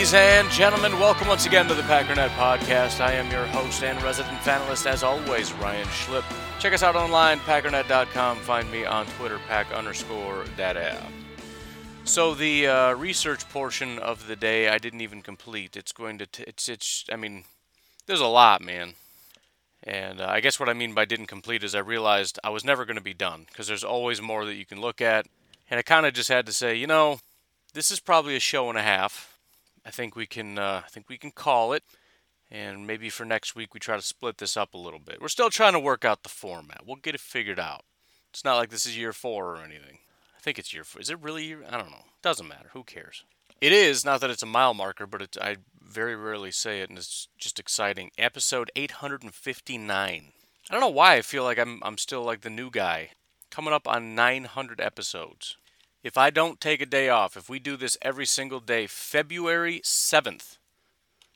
Ladies and gentlemen, welcome once again to the Packernet Podcast. I am your host and resident fanalist, as always, Ryan Schlip. Check us out online, packernet.com. Find me on Twitter, pack underscore data. So the uh, research portion of the day, I didn't even complete. It's going to, t- it's, it's, I mean, there's a lot, man. And uh, I guess what I mean by didn't complete is I realized I was never going to be done because there's always more that you can look at. And I kind of just had to say, you know, this is probably a show and a half. I think we can, uh, I think we can call it. And maybe for next week we try to split this up a little bit. We're still trying to work out the format. We'll get it figured out. It's not like this is year four or anything. I think it's year four. Is it really year? I don't know. Doesn't matter. Who cares? It is not that it's a mile marker, but it's, I very rarely say it, and it's just exciting. Episode 859. I don't know why I feel like I'm I'm still like the new guy, coming up on 900 episodes. If I don't take a day off, if we do this every single day, February 7th,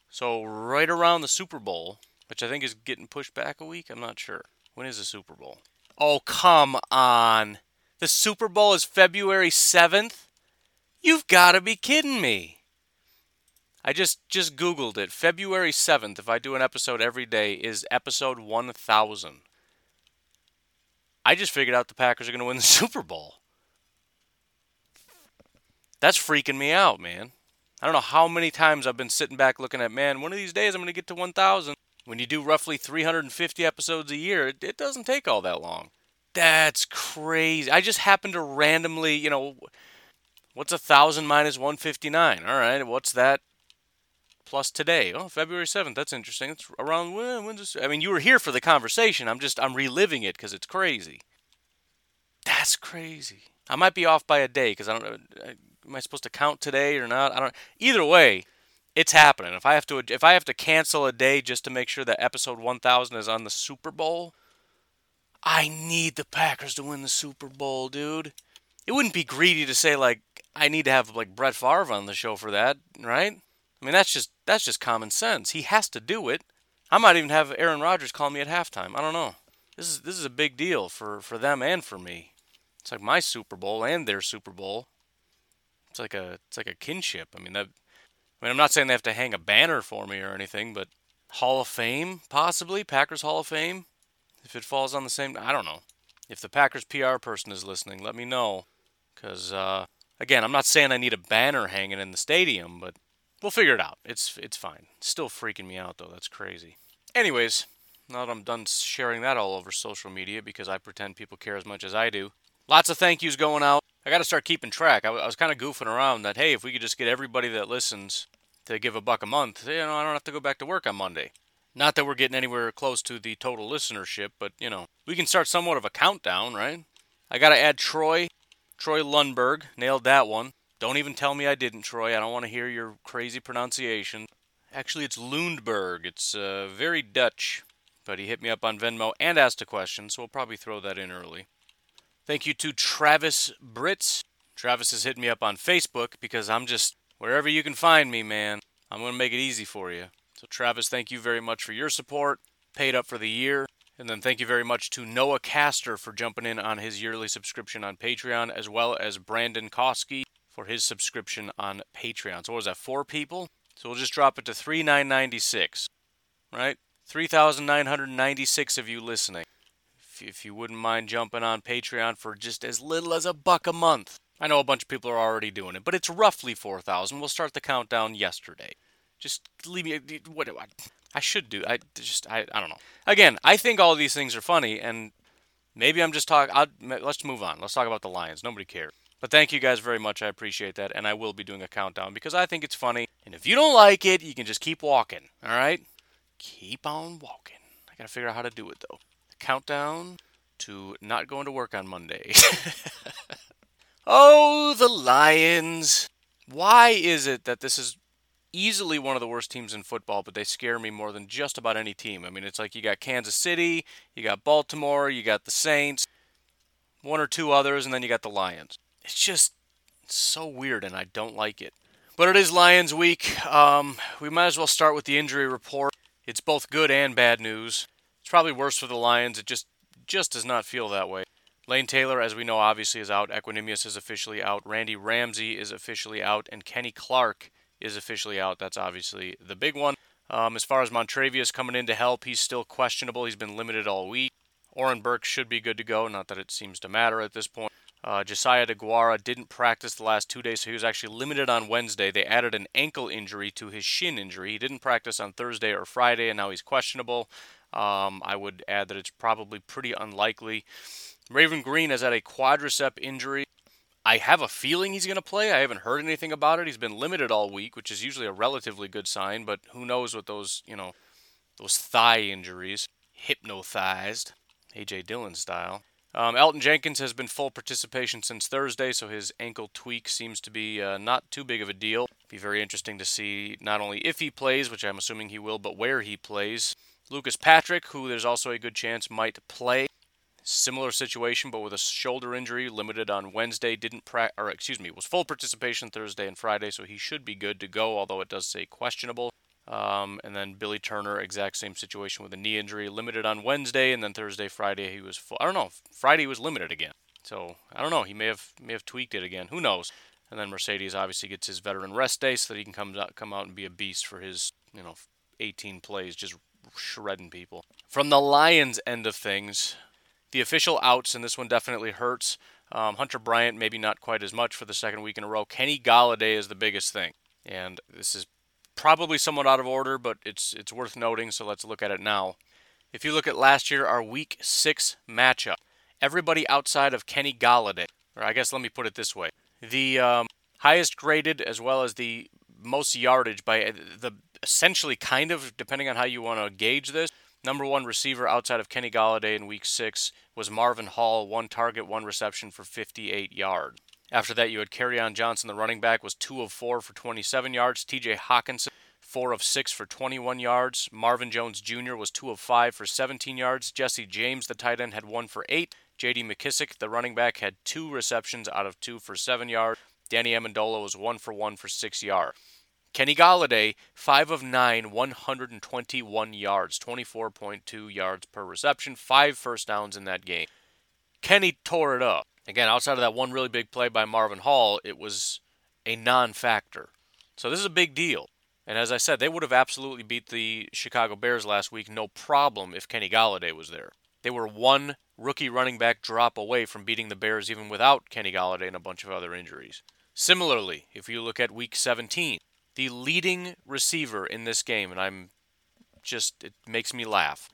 so right around the Super Bowl, which I think is getting pushed back a week, I'm not sure. When is the Super Bowl? Oh, come on. The Super Bowl is February 7th? You've got to be kidding me. I just just googled it. February 7th, if I do an episode every day, is episode 1000. I just figured out the Packers are going to win the Super Bowl. That's freaking me out, man. I don't know how many times I've been sitting back looking at, man, one of these days I'm going to get to 1,000. When you do roughly 350 episodes a year, it, it doesn't take all that long. That's crazy. I just happened to randomly, you know, what's a 1,000 minus 159? All right, what's that plus today? Oh, February 7th. That's interesting. It's around when, when's this? I mean, you were here for the conversation. I'm just, I'm reliving it because it's crazy. That's crazy. I might be off by a day because I don't know am I supposed to count today or not? I don't. Either way, it's happening. If I have to, if I have to cancel a day just to make sure that episode 1000 is on the Super Bowl, I need the Packers to win the Super Bowl, dude. It wouldn't be greedy to say like I need to have like Brett Favre on the show for that, right? I mean that's just that's just common sense. He has to do it. I might even have Aaron Rodgers call me at halftime. I don't know. This is this is a big deal for for them and for me. It's like my Super Bowl and their Super Bowl. It's like a it's like a kinship. I mean that. I mean, I'm not saying they have to hang a banner for me or anything, but Hall of Fame possibly Packers Hall of Fame. If it falls on the same, I don't know. If the Packers PR person is listening, let me know. Because uh, again, I'm not saying I need a banner hanging in the stadium, but we'll figure it out. It's it's fine. It's still freaking me out though. That's crazy. Anyways, now that I'm done sharing that all over social media because I pretend people care as much as I do. Lots of thank yous going out. I got to start keeping track. I was kind of goofing around that, hey, if we could just get everybody that listens to give a buck a month, you know, I don't have to go back to work on Monday. Not that we're getting anywhere close to the total listenership, but, you know, we can start somewhat of a countdown, right? I got to add Troy. Troy Lundberg. Nailed that one. Don't even tell me I didn't, Troy. I don't want to hear your crazy pronunciation. Actually, it's Lundberg. It's uh, very Dutch. But he hit me up on Venmo and asked a question, so we'll probably throw that in early. Thank you to Travis Britz. Travis has hit me up on Facebook because I'm just wherever you can find me, man. I'm going to make it easy for you. So, Travis, thank you very much for your support. Paid up for the year. And then thank you very much to Noah Caster for jumping in on his yearly subscription on Patreon, as well as Brandon Koski for his subscription on Patreon. So what was that, four people? So we'll just drop it to three nine ninety six, right? 3,996 of you listening if, you wouldn't mind jumping on Patreon for just as little as a buck a month. I know a bunch of people are already doing it, but it's roughly 4,000. We'll start the countdown yesterday. Just leave me. What do I? I should do. I just. I. I don't know. Again, I think all these things are funny, and maybe I'm just talking. Let's move on. Let's talk about the Lions. Nobody cares. But thank you guys very much. I appreciate that, and I will be doing a countdown because I think it's funny. And if you don't like it, you can just keep walking. All right? Keep on walking. I gotta figure out how to do it though countdown to not going to work on Monday. oh, the Lions. Why is it that this is easily one of the worst teams in football, but they scare me more than just about any team? I mean, it's like you got Kansas City, you got Baltimore, you got the Saints, one or two others, and then you got the Lions. It's just so weird, and I don't like it. But it is Lions week. Um, we might as well start with the injury report. It's both good and bad news. It's probably worse for the Lions. It just just does not feel that way. Lane Taylor, as we know, obviously is out. Equanimeous is officially out. Randy Ramsey is officially out, and Kenny Clark is officially out. That's obviously the big one. Um, as far as Montravius coming in to help, he's still questionable. He's been limited all week. Oren Burks should be good to go. Not that it seems to matter at this point. Uh, Josiah DeGuara didn't practice the last two days, so he was actually limited on Wednesday. They added an ankle injury to his shin injury. He didn't practice on Thursday or Friday, and now he's questionable. Um, I would add that it's probably pretty unlikely. Raven Greene has had a quadricep injury. I have a feeling he's going to play. I haven't heard anything about it. He's been limited all week, which is usually a relatively good sign, but who knows what those, you know, those thigh injuries, hypnothized, AJ Dillon style. Um, Elgton Jenkins has been full participation since Thursday, so his ankle tweak seems to be uh, not too big of a deal. Be very interesting to see not only if he plays, which I'm assuming he will, but where he plays. Lucas Patrick, who there's also a good chance might play. Similar situation, but with a shoulder injury, limited on Wednesday. Didn't pra- or excuse me, was full participation Thursday and Friday, so he should be good to go. Although it does say questionable. Um, and then Billy Turner, exact same situation with a knee injury, limited on Wednesday, and then Thursday, Friday he was full. I don't know. Friday was limited again. So I don't know. He may have may have tweaked it again. Who knows? And then Marcedes obviously gets his veteran rest day so that he can come out come out and be a beast for his you know 18 plays, just shredding people. From the Lions end of things, the official outs, and this one definitely hurts. Um, Hunter Bryant, maybe not quite as much for the second week in a row. Kenny Golladay is the biggest thing. And this is probably somewhat out of order, but it's it's worth noting, so let's look at it now. If you look at last year, our week six matchup, everybody outside of Kenny Golladay, or I guess let me put it this way. The um, highest graded as well as the most yardage by uh, the essentially kind of depending on how you want to gauge this. Number one receiver outside of kenny Golladay in week six was marvin hall one target one reception for 58 yards after that you had Kerryon johnson the running back was two of four for 27 yards. Tj hockenson four of six for 21 yards. Marvin jones jr was two of five for 17 yards. Jesse james the tight end had one for eight. J.d McKissick, the running back had two receptions out of two for seven yards. Danny amendola was one for one for six yards Kenny Golladay, 5 of 9, 121 yards, 24.2 yards per reception, 5 first downs in that game. Kenny tore it up. Again, outside of that one really big play by Marvin Hall, it was a non factor. So this is a big deal. And as I said, they would have absolutely beat the Chicago Bears last week, no problem, if Kenny Golladay was there. They were one rookie running back drop away from beating the Bears even without Kenny Golladay and a bunch of other injuries. Similarly, if you look at week 17, the leading receiver in this game, and I'm just, it makes me laugh.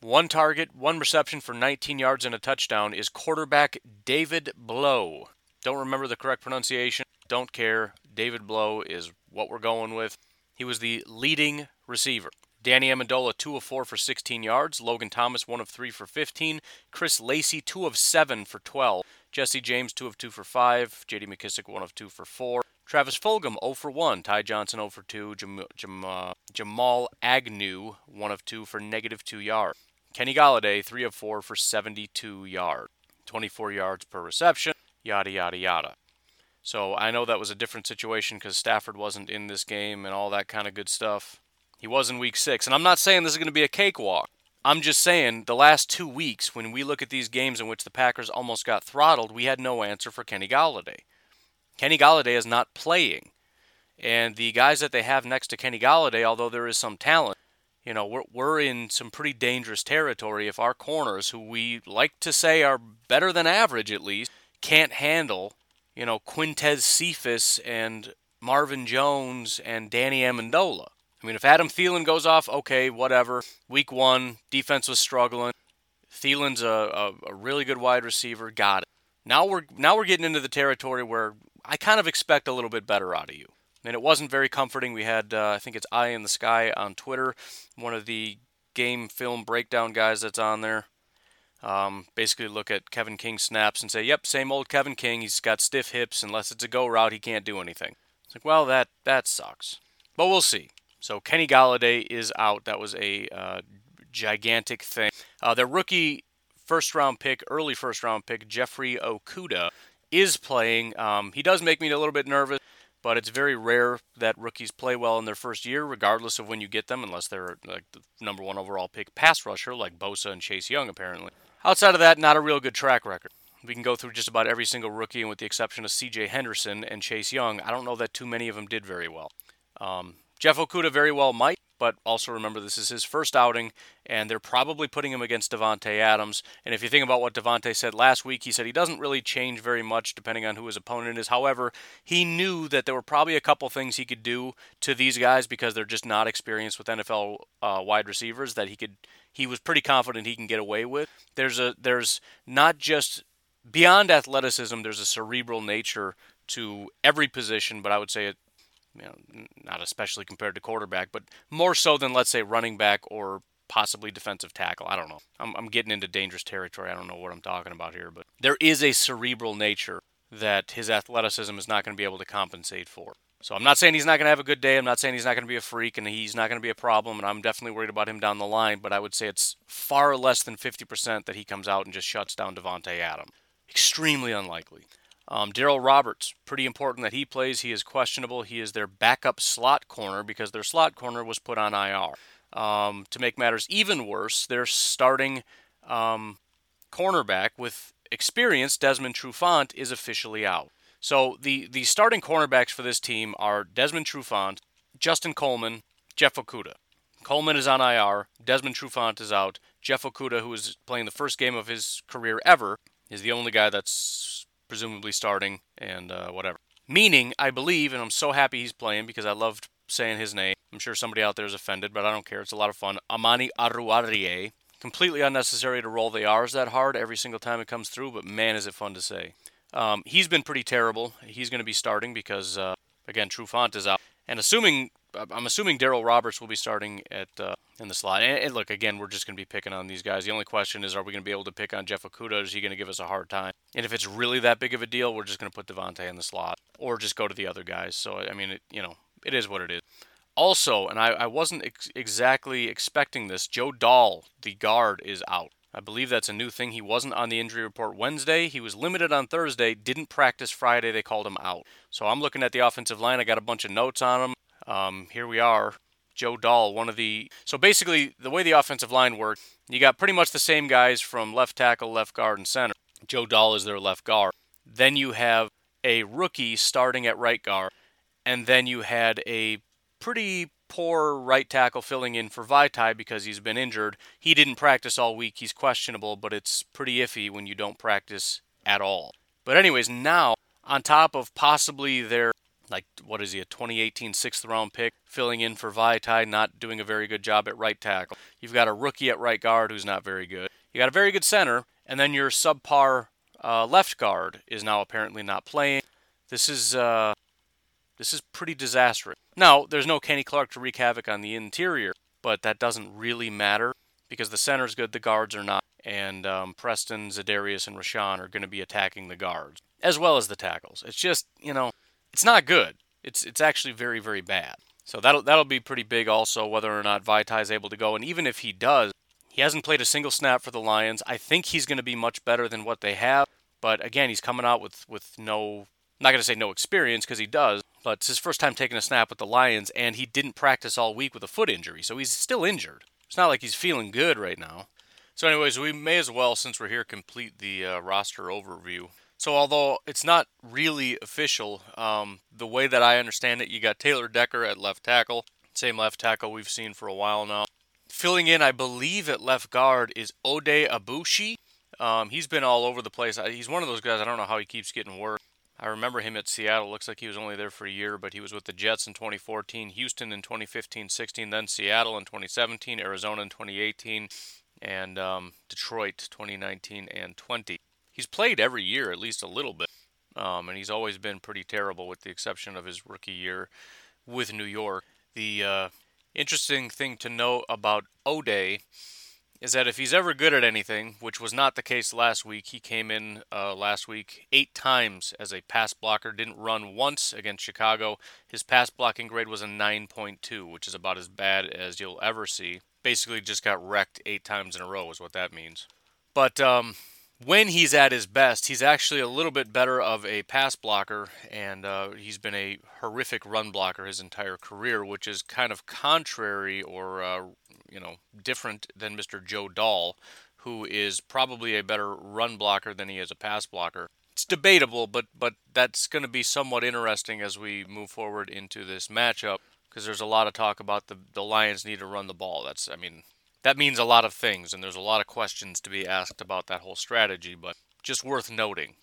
One target, one reception for 19 yards and a touchdown is quarterback David Blough. Don't remember the correct pronunciation, don't care. David Blough is what we're going with. He was the leading receiver. Danny Amendola, 2 of 4 for 16 yards. Logan Thomas, 1 of 3 for 15. Chris Lacey, 2 of 7 for 12. Jesse James, 2 of 2 for 5. JD McKissick, 1 of 2 for 4. Travis Fulgham, 0 for 1. Ty Johnson, 0 for 2. Jam- Jam- uh, Jamal Agnew, 1 of 2 for negative 2 yards. Kenny Golladay, 3 of 4 for 72 yards. 24 yards per reception, yada, yada, yada. So I know that was a different situation because Stafford wasn't in this game and all that kind of good stuff. He was in week six. And I'm not saying this is going to be a cakewalk. I'm just saying the last two weeks, when we look at these games in which the Packers almost got throttled, we had no answer for Kenny Golladay. Kenny Golladay is not playing. And the guys that they have next to Kenny Golladay, although there is some talent, you know, we're, we're in some pretty dangerous territory if our corners, who we like to say are better than average at least, can't handle, you know, Quintez Cephus and Marvin Jones and Danny Amendola. I mean, if Adam Thielen goes off, okay, whatever. Week one, defense was struggling. Thielen's a, a, a, really good wide receiver. Got it. Now we're now we're getting into the territory where I kind of expect a little bit better out of you. And it wasn't very comforting. We had uh, I think it's Eye in the Sky on Twitter, one of the game film breakdown guys that's on there. Um, basically, look at Kevin King snaps and say, "Yep, same old Kevin King. He's got stiff hips. Unless it's a go route, he can't do anything." It's like, well, that that sucks. But we'll see. So Kenny Golladay is out. That was a uh, gigantic thing. Uh, their rookie first round pick, early first round pick, Jeffrey Okudah, is playing. Um, he does make me a little bit nervous, but it's very rare that rookies play well in their first year, regardless of when you get them, unless they're like the number one overall pick pass rusher like Bosa and Chase Young, apparently. Outside of that, not a real good track record. We can go through just about every single rookie, and with the exception of C.J. Henderson and Chase Young, I don't know that too many of them did very well. Um, Jeff Okudah very well might, but also remember this is his first outing, and they're probably putting him against Davante Adams. And if you think about what Davante said last week, he said he doesn't really change very much depending on who his opponent is. However, he knew that there were probably a couple things he could do to these guys because they're just not experienced with NFL uh, wide receivers that he could. He was pretty confident he can get away with. There's a there's not just beyond athleticism. There's a cerebral nature to every position, but I would say it you know, not especially compared to quarterback, but more so than let's say running back or possibly defensive tackle. I don't know. I'm, I'm getting into dangerous territory. I don't know what I'm talking about here, but there is a cerebral nature that his athleticism is not going to be able to compensate for. So I'm not saying he's not going to have a good day. I'm not saying he's not going to be a freak and he's not going to be a problem. And I'm definitely worried about him down the line. But I would say it's far less than 50% that he comes out and just shuts down Davante Adam. Extremely unlikely. Um, Darryl Roberts, pretty important that he plays. He is questionable. He is their backup slot corner because their slot corner was put on IR. Um, to make matters even worse, their starting um, cornerback with experience, Desmond Trufant, is officially out. So the, the starting cornerbacks for this team are Desmond Trufant, Justin Coleman, Jeff Okudah. Coleman is on IR. Desmond Trufant is out. Jeff Okudah, who is playing the first game of his career ever, is the only guy that's presumably starting, and uh, whatever. Meaning, I believe, and I'm so happy he's playing because I loved saying his name. I'm sure somebody out there is offended, but I don't care. It's a lot of fun. Amani Oruwariye. Completely unnecessary to roll the R's that hard every single time it comes through, but man, is it fun to say. Um, he's been pretty terrible. He's going to be starting because, uh, again, Trufant is out. And assuming I'm assuming Darryl Roberts will be starting at uh, in the slot. And, and, look, again, we're just going to be picking on these guys. The only question is, are we going to be able to pick on Jeff Okudah? Is he going to give us a hard time? And if it's really that big of a deal, we're just going to put Davante in the slot or just go to the other guys. So I mean, it, you know, it is what it is. Also, and I, I wasn't ex- exactly expecting this. Joe Dahl, the guard, is out. I believe that's a new thing. He wasn't on the injury report Wednesday. He was limited on Thursday, didn't practice Friday. They called him out. So I'm looking at the offensive line. I got a bunch of notes on him. Um, here we are. Joe Dahl, one of the. So basically, the way the offensive line worked, you got pretty much the same guys from left tackle, left guard, and center. Joe Dahl is their left guard. Then you have a rookie starting at right guard. And then you had a pretty poor right tackle filling in for Vaitai because he's been injured. He didn't practice all week. He's questionable, but it's pretty iffy when you don't practice at all. But, anyways, now, on top of possibly their like what is he a 2018 sixth round pick filling in for Vaitai not doing a very good job at right tackle. You've got a rookie at right guard who's not very good. You got a very good center and then your subpar uh, left guard is now apparently not playing. This is uh, this is pretty disastrous. Now there's no Kenny Clark to wreak havoc on the interior but that doesn't really matter because the center's good the guards are not and um, Preston, Za'Darius, and Rashan are going to be attacking the guards as well as the tackles. It's just, you know, it's not good. It's it's actually very very bad. So that'll that'll be pretty big also whether or not Vaitai is able to go. And even if he does, he hasn't played a single snap for the Lions. I think he's going to be much better than what they have. But again, he's coming out with with no I'm not going to say no experience because he does, but it's his first time taking a snap with the Lions, and he didn't practice all week with a foot injury, so he's still injured. It's not like he's feeling good right now. So, anyways, we may as well, since we're here, complete the uh, roster overview. So, although it's not really official, um, the way that I understand it, you got Taylor Decker at left tackle, same left tackle we've seen for a while now. Filling in, I believe, at left guard is Oday Aboushi. Um, he's been all over the place. He's one of those guys, I don't know how he keeps getting work. I remember him at Seattle. Looks like he was only there for a year, but he was with the Jets in 2014, Houston in 2015 16, then Seattle in 2017, Arizona in 2018, and um, Detroit 2019 and 20 he's played every year at least a little bit, um, and he's always been pretty terrible, with the exception of his rookie year with New York. The uh, interesting thing to note about Oday is that if he's ever good at anything, which was not the case last week, he came in uh, last week eight times as a pass blocker, didn't run once against Chicago. His pass blocking grade was a 9.2, which is about as bad as you'll ever see. Basically, just got wrecked eight times in a row, is what that means. But um, when he's at his best, he's actually a little bit better of a pass blocker, and uh, he's been a horrific run blocker his entire career, which is kind of contrary or uh, you know different than Mr. Joe Dahl, who is probably a better run blocker than he is a pass blocker. It's debatable, but but that's going to be somewhat interesting as we move forward into this matchup because there's a lot of talk about the the Lions need to run the ball. That's I mean that means a lot of things, and there's a lot of questions to be asked about that whole strategy, but just worth noting.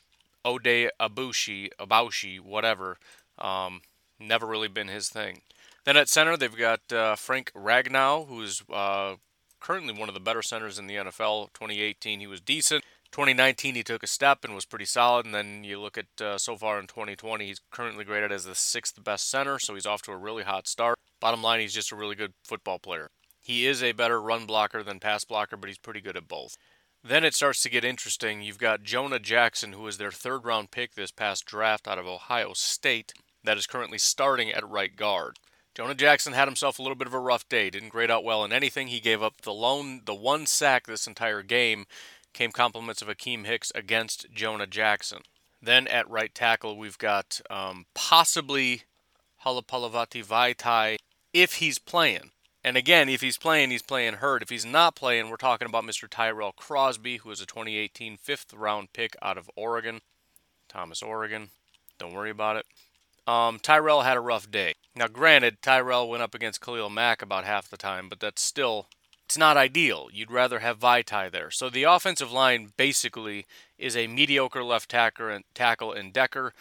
Oday Abushi, Abushi, whatever, um, never really been his thing. Then at center, they've got uh, Frank Ragnow, who's uh, currently one of the better centers in the NFL. 2018, he was decent. 2019, he took a step and was pretty solid. And then you look at uh, so far in 2020, he's currently graded as the sixth best center, so he's off to a really hot start. Bottom line, he's just a really good football player. He is a better run blocker than pass blocker, but he's pretty good at both. Then it starts to get interesting. You've got Jonah Jackson, who was their third round pick this past draft out of Ohio State, that is currently starting at right guard. Jonah Jackson had himself a little bit of a rough day. Didn't grade out well in anything. He gave up the lone, the one sack this entire game. Came compliments of Akiem Hicks against Jonah Jackson. Then at right tackle, we've got um, possibly Halapoulivaati Vaitai if he's playing. And again, if he's playing, he's playing hurt. If he's not playing, we're talking about Mr. Tyrell Crosby, who is a 2018 fifth round pick out of Oregon. Thomas, Oregon. Don't worry about it. Um, Tyrell had a rough day. Now, granted, Tyrell went up against Khalil Mack about half the time, but that's still it's not ideal. You'd rather have Vaitai there. So the offensive line basically is a mediocre left tackle and in Decker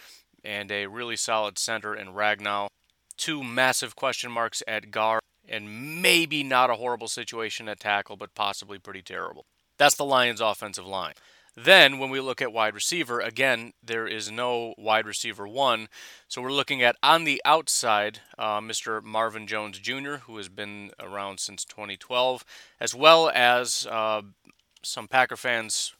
and a really solid center in Ragnow. Two massive question marks at guard and maybe not a horrible situation at tackle, but possibly pretty terrible. That's the Lions' offensive line. Then, when we look at wide receiver, again, there is no wide receiver one. So we're looking at on the outside, uh, Mr. Marvin Jones Jr., who has been around since 2012, as well as uh, some Packer fans'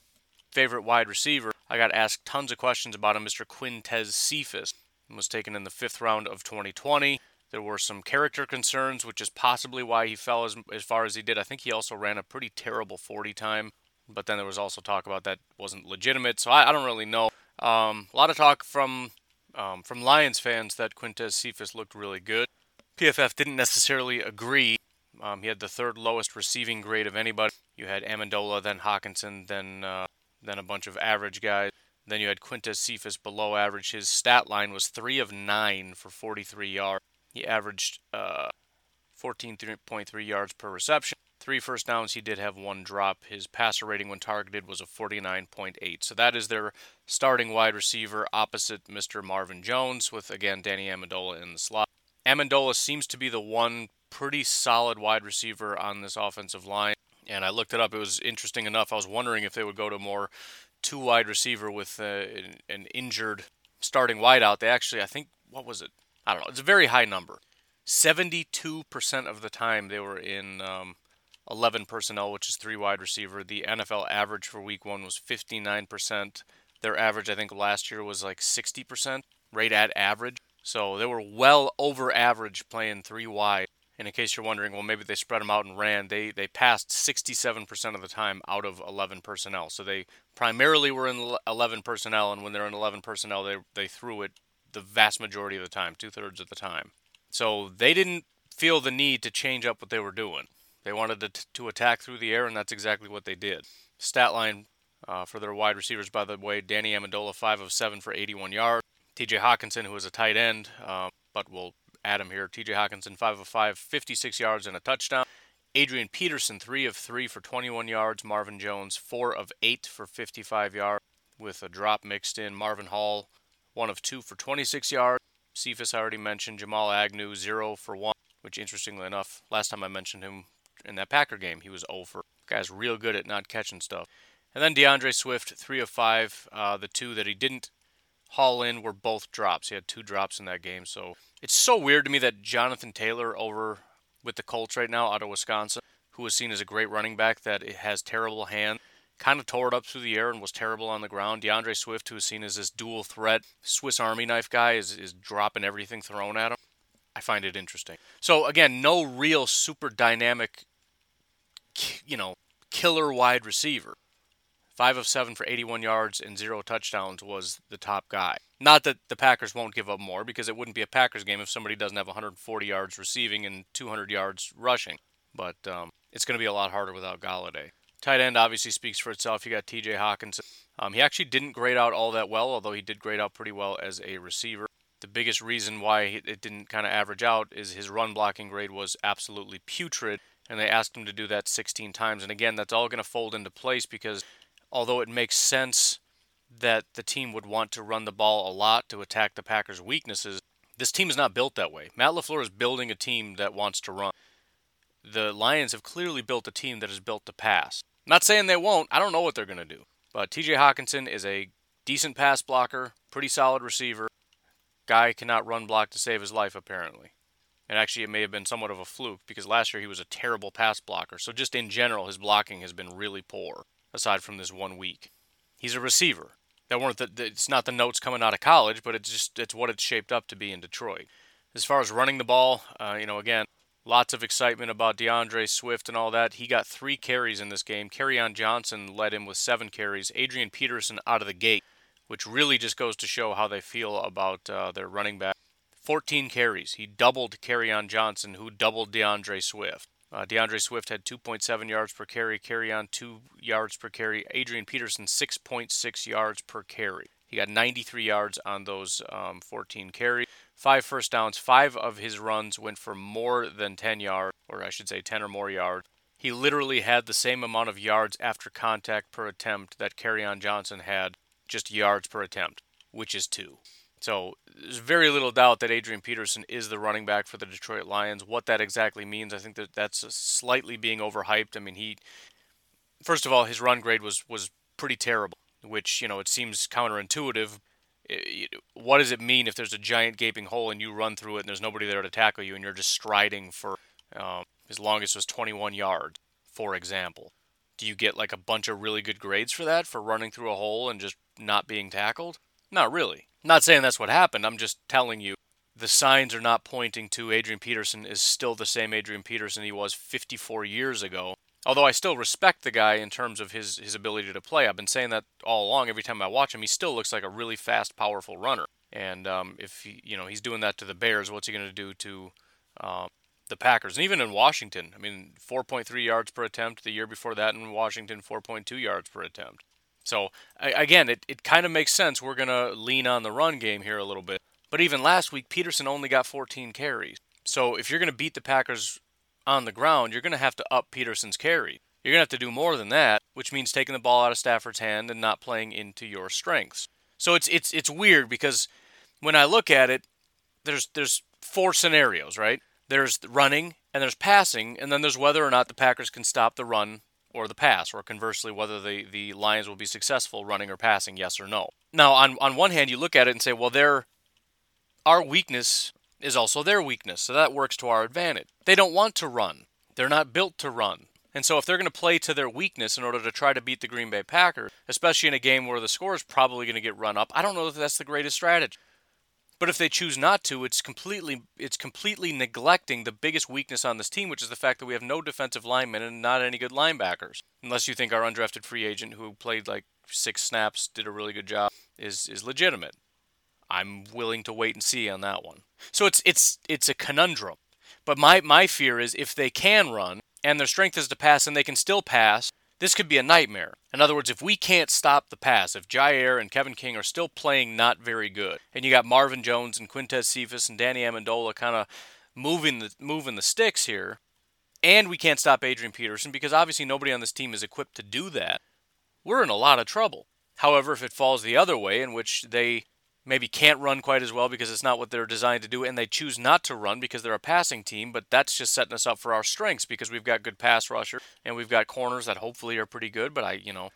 favorite wide receiver. I got asked tons of questions about him, Mr. Quintez Cephus. Was taken in the fifth round of 2020. There were some character concerns, which is possibly why he fell as, as far as he did. I think he also ran a pretty terrible 40 time, but then there was also talk about that wasn't legitimate. So I, I don't really know. Um, a lot of talk from um, from Lions fans that Quintez Cephus looked really good. PFF didn't necessarily agree. Um, he had the third lowest receiving grade of anybody. You had Amendola, then Hockenson, then uh, then a bunch of average guys. Then you had Quintez Cephus below average. His stat line was three of nine for 43 yards. He averaged uh, 14.3 yards per reception. Three first downs. He did have one drop. His passer rating when targeted was a 49.8. So that is their starting wide receiver opposite Mr. Marvin Jones, with again Danny Amendola in the slot. Amendola seems to be the one pretty solid wide receiver on this offensive line. And I looked it up. It was interesting enough. I was wondering if they would go to more two wide receiver with uh, an injured starting wideout. They actually, I think, what was it? I don't know. It's a very high number. 72% of the time they were in um, 11 personnel, which is three wide receiver. The NFL average for week one was 59%. Their average, I think, last year was like 60%, right at average. So they were well over average playing three wide. And in case you're wondering, well, maybe they spread them out and ran. They they passed 67% of the time out of 11 personnel. So they primarily were in 11 personnel, and when they're in 11 personnel, they they threw it the vast majority of the time, two thirds of the time. So they didn't feel the need to change up what they were doing. They wanted to, to attack through the air, and that's exactly what they did. Stat line uh, for their wide receivers, by the way, Danny Amendola, 5 of 7 for 81 yards. TJ Hockenson, who is a tight end, uh, but we'll add him here. TJ Hockenson, 5 of 5, 56 yards and a touchdown. Adrian Peterson, 3 of 3 for 21 yards. Marvin Jones, 4 of 8 for 55 yards with a drop mixed in. Marvin Hall, one of two for 26 yards. Cephus I already mentioned. Jamal Agnew, zero for one, which interestingly enough, last time I mentioned him in that Packer game, he was 0 for. Guy's real good at not catching stuff. And then D'Andre Swift, three of five. Uh, the two that he didn't haul in were both drops. He had two drops in that game. So it's so weird to me that Jonathan Taylor over with the Colts right now out of Wisconsin, who was seen as a great running back that has terrible hands, kind of tore it up through the air and was terrible on the ground. D'Andre Swift, who is seen as this dual threat Swiss Army knife guy, is, is dropping everything thrown at him. I find it interesting. So again, no real super dynamic, you know, killer wide receiver. 5 of 7 for 81 yards and 0 touchdowns was the top guy. Not that the Packers won't give up more because it wouldn't be a Packers game if somebody doesn't have 140 yards receiving and 200 yards rushing. But um, it's going to be a lot harder without Golladay. Tight end obviously speaks for itself. You got TJ Hockenson. Um, he actually didn't grade out all that well, although he did grade out pretty well as a receiver. The biggest reason why it didn't kind of average out is his run blocking grade was absolutely putrid, and they asked him to do that 16 times. And again, that's all going to fold into place because although it makes sense that the team would want to run the ball a lot to attack the Packers' weaknesses, this team is not built that way. Matt LaFleur is building a team that wants to run. The Lions have clearly built a team that is built to pass. Not saying they won't. I don't know what they're going to do. But TJ Hockenson is a decent pass blocker, pretty solid receiver. Guy cannot run block to save his life, apparently. And actually, it may have been somewhat of a fluke because last year he was a terrible pass blocker. So, just in general, his blocking has been really poor aside from this one week. He's a receiver. That weren't the, it's not the notes coming out of college, but it's just it's what it's shaped up to be in Detroit. As far as running the ball, uh, you know, again, lots of excitement about D'Andre Swift and all that. He got three carries in this game. Kerryon Johnson led him with seven carries. Adrian Peterson out of the gate, which really just goes to show how they feel about uh, their running back. 14 carries. He doubled Kerryon Johnson, who doubled D'Andre Swift. Uh, D'Andre Swift had 2.7 yards per carry, Kerryon 2 yards per carry, Adrian Peterson 6.6 yards per carry. He got 93 yards on those um, 14 carries, five first downs. Five of his runs went for more than 10 yards, or I should say 10 or more yards. He literally had the same amount of yards after contact per attempt that Kerryon Johnson had, just yards per attempt, which is two. So there's very little doubt that Adrian Peterson is the running back for the Detroit Lions. What that exactly means, I think that that's slightly being overhyped. I mean, he first of all, his run grade was was pretty terrible, which you know it seems counterintuitive. What does it mean if there's a giant gaping hole and you run through it and there's nobody there to tackle you and you're just striding for um, as long as it was 21 yards, for example? Do you get like a bunch of really good grades for that for running through a hole and just not being tackled? Not really. Not saying that's what happened. I'm just telling you the signs are not pointing to Adrian Peterson is still the same Adrian Peterson he was 54 years ago. Although I still respect the guy in terms of his, his ability to play. I've been saying that all along. Every time I watch him, he still looks like a really fast, powerful runner. And um, if he, you know he's doing that to the Bears, what's he going to do to um, the Packers? And even in Washington, I mean, 4.3 yards per attempt. The year before that in Washington, 4.2 yards per attempt. So again, it, it kind of makes sense. We're going to lean on the run game here a little bit. But even last week, Peterson only got 14 carries. So if you're going to beat the Packers on the ground, you're going to have to up Peterson's carry. You're going to have to do more than that, which means taking the ball out of Stafford's hand and not playing into your strengths. So it's it's it's weird because when I look at it, there's there's four scenarios, right? There's running and there's passing, and then there's whether or not the Packers can stop the run or the pass, or conversely, whether the, the Lions will be successful running or passing, yes or no. Now, on, on one hand, you look at it and say, well, our weakness is also their weakness, so that works to our advantage. They don't want to run, they're not built to run. And so, if they're going to play to their weakness in order to try to beat the Green Bay Packers, especially in a game where the score is probably going to get run up, I don't know if that's the greatest strategy. But if they choose not to, it's completely it's completely neglecting the biggest weakness on this team, which is the fact that we have no defensive linemen and not any good linebackers. Unless you think our undrafted free agent who played like six snaps did a really good job is is legitimate. I'm willing to wait and see on that one. So it's it's it's a conundrum. But my my fear is if they can run and their strength is to pass and they can still pass, this could be a nightmare. In other words, if we can't stop the pass, if Jaire and Kevin King are still playing not very good, and you got Marvin Jones and Quintez Cephus and Danny Amendola kind of moving the moving the sticks here, and we can't stop Adrian Peterson because obviously nobody on this team is equipped to do that, we're in a lot of trouble. However, if it falls the other way, in which they maybe can't run quite as well because it's not what they're designed to do, and they choose not to run because they're a passing team. But that's just setting us up for our strengths because we've got good pass rusher and we've got corners that hopefully are pretty good. But I, you know,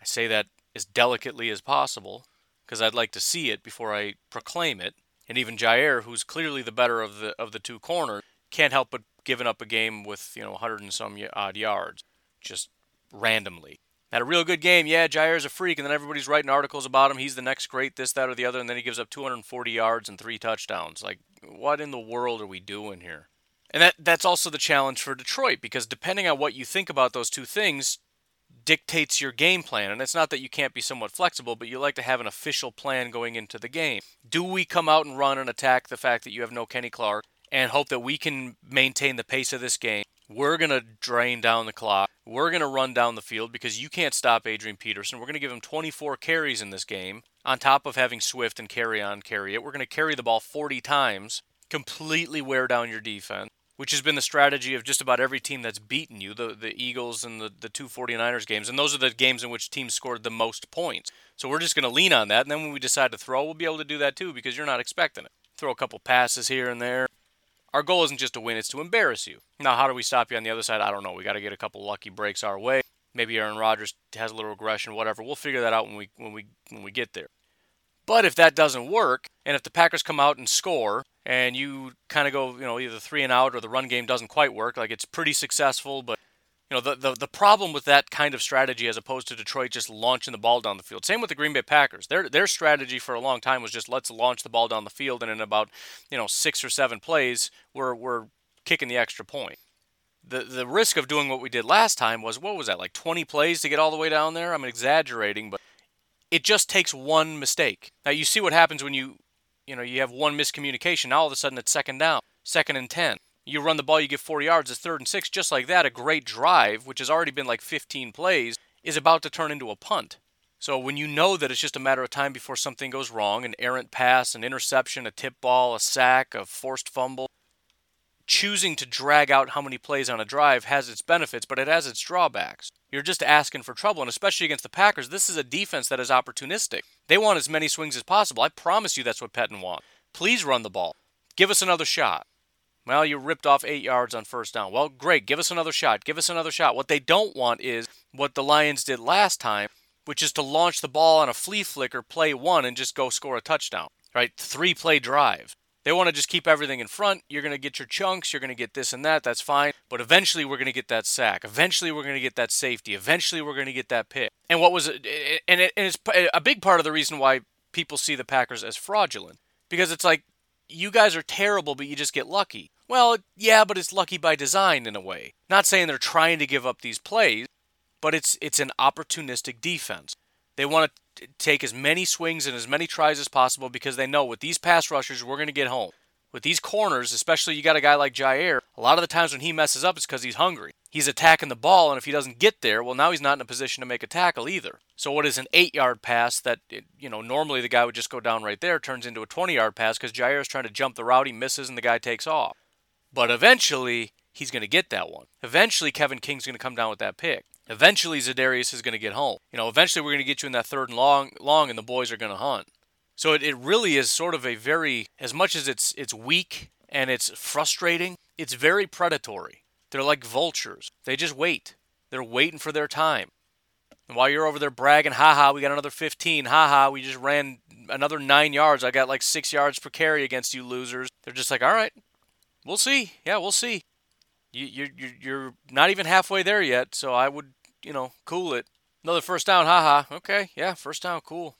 I say that as delicately as possible because I'd like to see it before I proclaim it. And even Jaire, who's clearly the better of the of the two corners, can't help but giving up a game with you know 100 and some odd yards just randomly had a real good game. Yeah, Jaire's a freak, and then everybody's writing articles about him. He's the next great, this, that, or the other, and then he gives up 240 yards and three touchdowns. Like, what in the world are we doing here? And that that's also the challenge for Detroit because depending on what you think about those two things, dictates your game plan. And it's not that you can't be somewhat flexible, but you like to have an official plan going into the game. Do we come out and run and attack the fact that you have no Kenny Clark and hope that we can maintain the pace of this game? We're going to drain down the clock. We're going to run down the field because you can't stop Adrian Peterson. We're going to give him 24 carries in this game, on top of having Swift and Kerryon carry it. We're going to carry the ball 40 times, completely wear down your defense which has been the strategy of just about every team that's beaten you, the, the Eagles and the, the two 49ers games. And those are the games in which teams scored the most points. So we're just going to lean on that. And then when we decide to throw, we'll be able to do that too because you're not expecting it. Throw a couple passes here and there. Our goal isn't just to win, it's to embarrass you. Now, how do we stop you on the other side? I don't know. We got to get a couple lucky breaks our way. Maybe Aaron Rodgers has a little regression, whatever. We'll figure that out when we when we when we get there. But if that doesn't work, and if the Packers come out and score, and you kind of go, you know, either three and out or the run game doesn't quite work, like it's pretty successful, but you know, the, the, the problem with that kind of strategy as opposed to Detroit just launching the ball down the field. Same with the Green Bay Packers. Their their strategy for a long time was just let's launch the ball down the field and in about, you know, six or seven plays we're we're kicking the extra point. The the risk of doing what we did last time was what was that, like twenty plays to get all the way down there? I'm exaggerating, but it just takes one mistake. Now you see what happens when you you know you have one miscommunication. Now all of a sudden it's second down, second and ten. You run the ball, you get 40 yards, it's third and six, just like that. A great drive, which has already been like 15 plays, is about to turn into a punt. So when you know that it's just a matter of time before something goes wrong, an errant pass, an interception, a tip ball, a sack, a forced fumble, choosing to drag out how many plays on a drive has its benefits, but it has its drawbacks. You're just asking for trouble, and especially against the Packers, this is a defense that is opportunistic. They want as many swings as possible. I promise you that's what Pettine wants. Please run the ball. Give us another shot. Well, you ripped off eight yards on first down. Well, great. Give us another shot. Give us another shot. What they don't want is what the Lions did last time, which is to launch the ball on a flea flicker, play one, and just go score a touchdown. Right? Three play drive. They want to just keep everything in front. You're going to get your chunks. You're going to get this and that. That's fine. But eventually, we're going to get that sack. Eventually, we're going to get that safety. Eventually, we're going to get that pick. And what was it? And, it, and it's a big part of the reason why people see the Packers as fraudulent because it's like you guys are terrible, but you just get lucky. Well, yeah, but it's lucky by design in a way. Not saying they're trying to give up these plays, but it's it's an opportunistic defense. They want to take as many swings and as many tries as possible because they know with these pass rushers, we're going to get home. With these corners, especially you got a guy like Jaire, a lot of the times when he messes up, it's because he's hungry. He's attacking the ball, and if he doesn't get there, well, now he's not in a position to make a tackle either. So what is an eight-yard pass that, you know, normally the guy would just go down right there turns into a 20-yard pass because Jaire is trying to jump the route, he misses, and the guy takes off. But eventually, he's going to get that one. Eventually, Kevin King's going to come down with that pick. Eventually, Za'Darius is going to get home. You know, eventually we're going to get you in that third and long, long, and the boys are going to hunt. So it, it really is sort of a very, as much as it's it's weak and it's frustrating, it's very predatory. They're like vultures. They just wait. They're waiting for their time. And while you're over there bragging, haha, we got another 15, haha, we just ran another nine yards. I got like six yards per carry against you losers. They're just like, all right, we'll see. Yeah, we'll see. You, you're, you're not even halfway there yet, so I would, you know, cool it. Another first down, haha. Okay, yeah, first down, cool.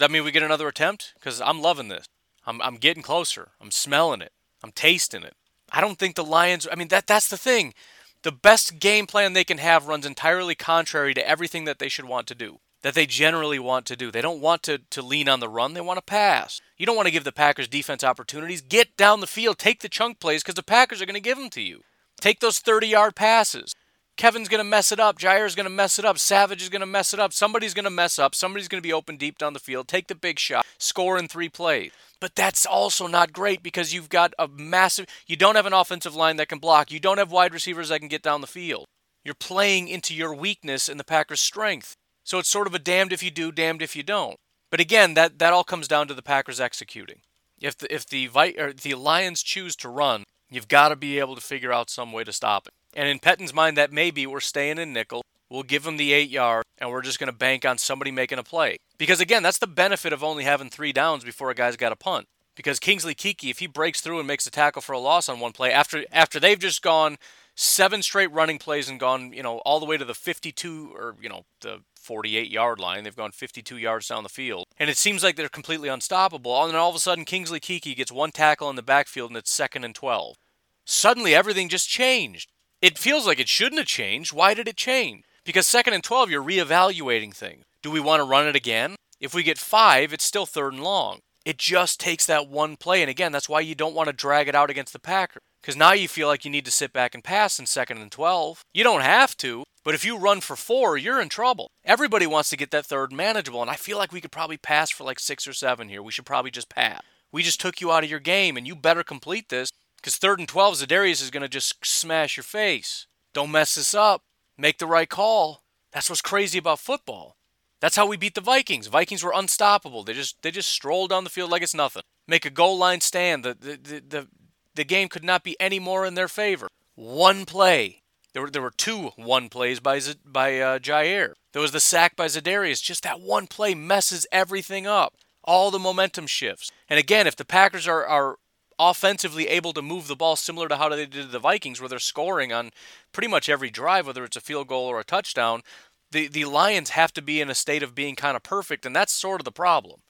Does that mean we get another attempt? Because I'm loving this. I'm, I'm getting closer. I'm smelling it. I'm tasting it. I don't think the Lions. I mean, that that's the thing. The best game plan they can have runs entirely contrary to everything that they should want to do. That they generally want to do. They don't want to, to lean on the run, they want to pass. You don't want to give the Packers defense opportunities. Get down the field, take the chunk plays because the Packers are going to give them to you. Take those 30 yard passes. Kevin's going to mess it up. Jaire's going to mess it up. Savage is going to mess it up. Somebody's going to mess up. Somebody's going to be open deep down the field. Take the big shot. Score in three plays. But that's also not great because you've got a massive. You don't have an offensive line that can block. You don't have wide receivers that can get down the field. You're playing into your weakness and the Packers' strength. So it's sort of a damned if you do, damned if you don't. But again, that, that all comes down to the Packers executing. If the if the or the Lions choose to run, you've got to be able to figure out some way to stop it. And in Pettine's mind, that maybe we're staying in nickel. We'll give him the eight yard, and we're just going to bank on somebody making a play. Because again, that's the benefit of only having three downs before a guy's got a punt. Because Kingsley Keke, if he breaks through and makes a tackle for a loss on one play, after after they've just gone seven straight running plays and gone, you know, all the way to the 52 or you know the 48 yard line. They've gone 52 yards down the field, and it seems like they're completely unstoppable. And then all of a sudden, Kingsley Keke gets one tackle in the backfield, and it's second and 12. Suddenly, everything just changed. It feels like it shouldn't have changed. Why did it change? Because second and 12, you're reevaluating things. Do we want to run it again? If we get five, it's still third and long. It just takes that one play. And again, that's why you don't want to drag it out against the Packers. Because now you feel like you need to sit back and pass in second and 12. You don't have to, but if you run for four, you're in trouble. Everybody wants to get that third manageable, and I feel like we could probably pass for like six or seven here. We should probably just pass. We just took you out of your game, and you better complete this because third and 12, Za'Darius is going to just smash your face. Don't mess this up. Make the right call. That's what's crazy about football. That's how we beat the Vikings. Vikings were unstoppable. They just they just stroll down the field like it's nothing. Make a goal line stand. The the the, the, the game could not be any more in their favor. One play. There were there were two one plays by Z, by uh, Jaire. There was the sack by Za'Darius. Just that one play messes everything up. All the momentum shifts. And again, if the Packers are are offensively able to move the ball similar to how they did the Vikings, where they're scoring on pretty much every drive, whether it's a field goal or a touchdown, the, the Lions have to be in a state of being kind of perfect, and that's sort of the problem.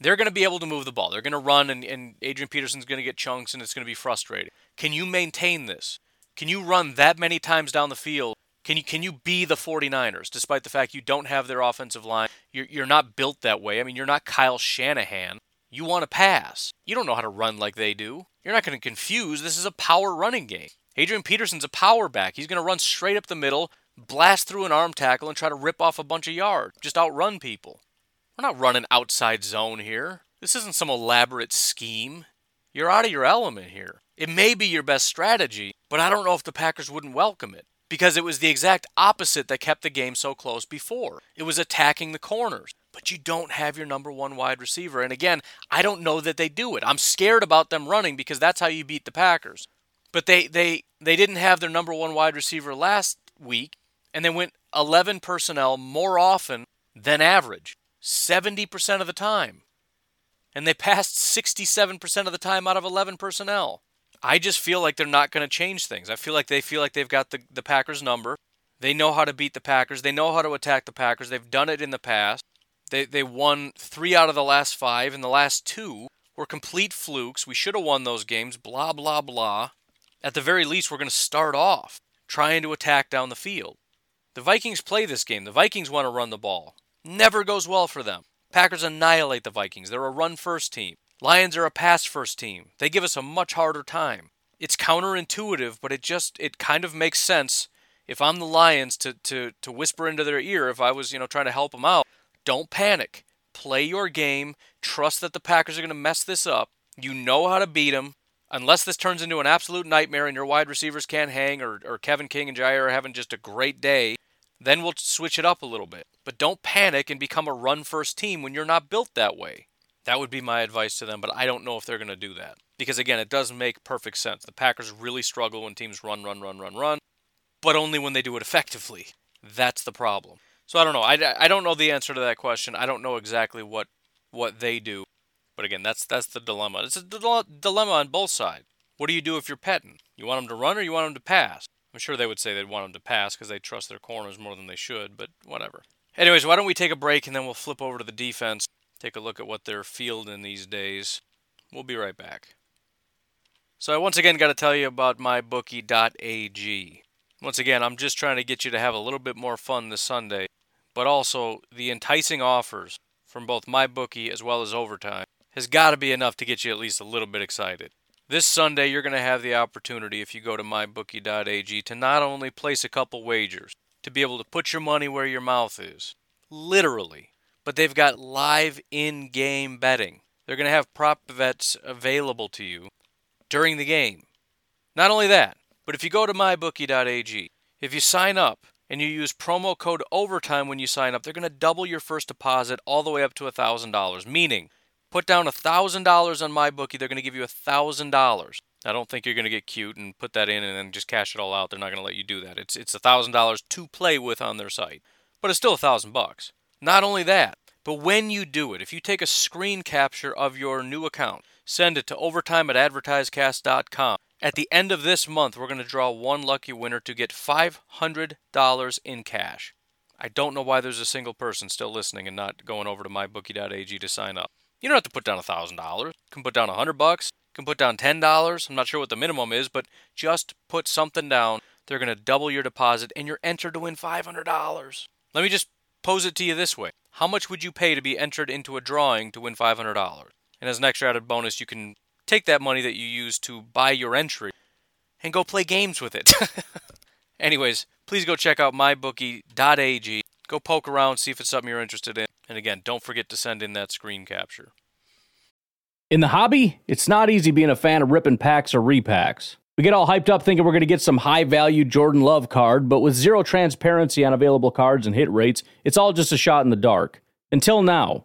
They're going to be able to move the ball. They're going to run, and, and Adrian Peterson's going to get chunks, and it's going to be frustrating. Can you maintain this? Can you run that many times down the field? Can you can you be the 49ers despite the fact you don't have their offensive line? You're, you're not built that way. I mean, you're not Kyle Shanahan. You want to pass. You don't know how to run like they do. You're not going to confuse. This is a power running game. Adrian Peterson's a power back. He's going to run straight up the middle, blast through an arm tackle, and try to rip off a bunch of yards. Just outrun people. We're not running outside zone here. This isn't some elaborate scheme. You're out of your element here. It may be your best strategy, but I don't know if the Packers wouldn't welcome it because it was the exact opposite that kept the game so close before. It was attacking the corners, but you don't have your number one wide receiver. And again, I don't know that they do it. I'm scared about them running because that's how you beat the Packers. But they they they didn't have their number one wide receiver last week, and they went 11 personnel more often than average, 70% of the time. And they passed 67% of the time out of 11 personnel. I just feel like they're not going to change things. I feel like they feel like they've got the, the Packers number. They know how to beat the Packers. They know how to attack the Packers. They've done it in the past. They, they won three out of the last five, and the last two were complete flukes. We should have won those games, blah, blah, blah. At the very least, we're going to start off trying to attack down the field. The Vikings play this game. The Vikings want to run the ball. Never goes well for them. Packers annihilate the Vikings. They're a run first team. Lions are a pass first team. They give us a much harder time. It's counterintuitive, but it just it kind of makes sense if I'm the Lions to to to whisper into their ear if I was, you know, trying to help them out. Don't panic. Play your game. Trust that the Packers are going to mess this up. You know how to beat them. Unless this turns into an absolute nightmare and your wide receivers can't hang or, or Kevin King and Jaire are having just a great day, then we'll switch it up a little bit. But don't panic and become a run first team when you're not built that way. That would be my advice to them, but I don't know if they're going to do that. Because again, it does make perfect sense. The Packers really struggle when teams run, run, run, run, run, but only when they do it effectively. That's the problem. So I don't know. I, I don't know the answer to that question. I don't know exactly what what they do. But again, that's that's the dilemma. It's a dilemma on both sides. What do you do if you're Pettine? You want them to run or you want them to pass? I'm sure they would say they'd want them to pass because they trust their corners more than they should, but whatever. Anyways, why don't we take a break and then we'll flip over to the defense, take a look at what they're fielding these days. We'll be right back. So I once again got to tell you about mybookie.ag. Once again, I'm just trying to get you to have a little bit more fun this Sunday, but also the enticing offers from both MyBookie as well as Overtime has got to be enough to get you at least a little bit excited. This Sunday, you're going to have the opportunity, if you go to mybookie.ag, to not only place a couple wagers, to be able to put your money where your mouth is, literally, but they've got live in game betting. They're going to have prop bets available to you during the game. Not only that, but if you go to mybookie.ag, if you sign up and you use promo code OVERTIME when you sign up, they're going to double your first deposit all the way up to $1,000, meaning Put down $1,000 on my bookie, they're going to give you $1,000. I don't think you're going to get cute and put that in and then just cash it all out. They're not going to let you do that. It's it's $1,000 to play with on their site. But it's still 1000 bucks. Not only that, but when you do it, if you take a screen capture of your new account, send it to overtime at advertisecast.com. At the end of this month, we're going to draw one lucky winner to get $500 in cash. I don't know why there's a single person still listening and not going over to mybookie.ag to sign up. You don't have to put down $1,000. You can put down 100 bucks. You can put down $10. I'm not sure what the minimum is, but just put something down they're going to double your deposit and you're entered to win $500. Let me just pose it to you this way How much would you pay to be entered into a drawing to win $500? And as an extra added bonus, you can take that money that you use to buy your entry and go play games with it. Anyways, please go check out mybookie.ag. Go poke around, see if it's something you're interested in. And again, don't forget to send in that screen capture. In the hobby, it's not easy being a fan of ripping packs or repacks. We get all hyped up thinking we're going to get some high value Jordan Love card, but with zero transparency on available cards and hit rates, it's all just a shot in the dark. Until now,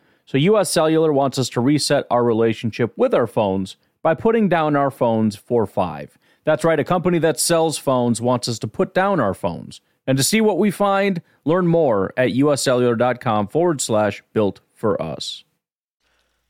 So, US Cellular wants us to reset our relationship with our phones by putting down our phones for five. That's right, a company that sells phones wants us to put down our phones. And to see what we find, learn more at uscellular.com forward slash built for us.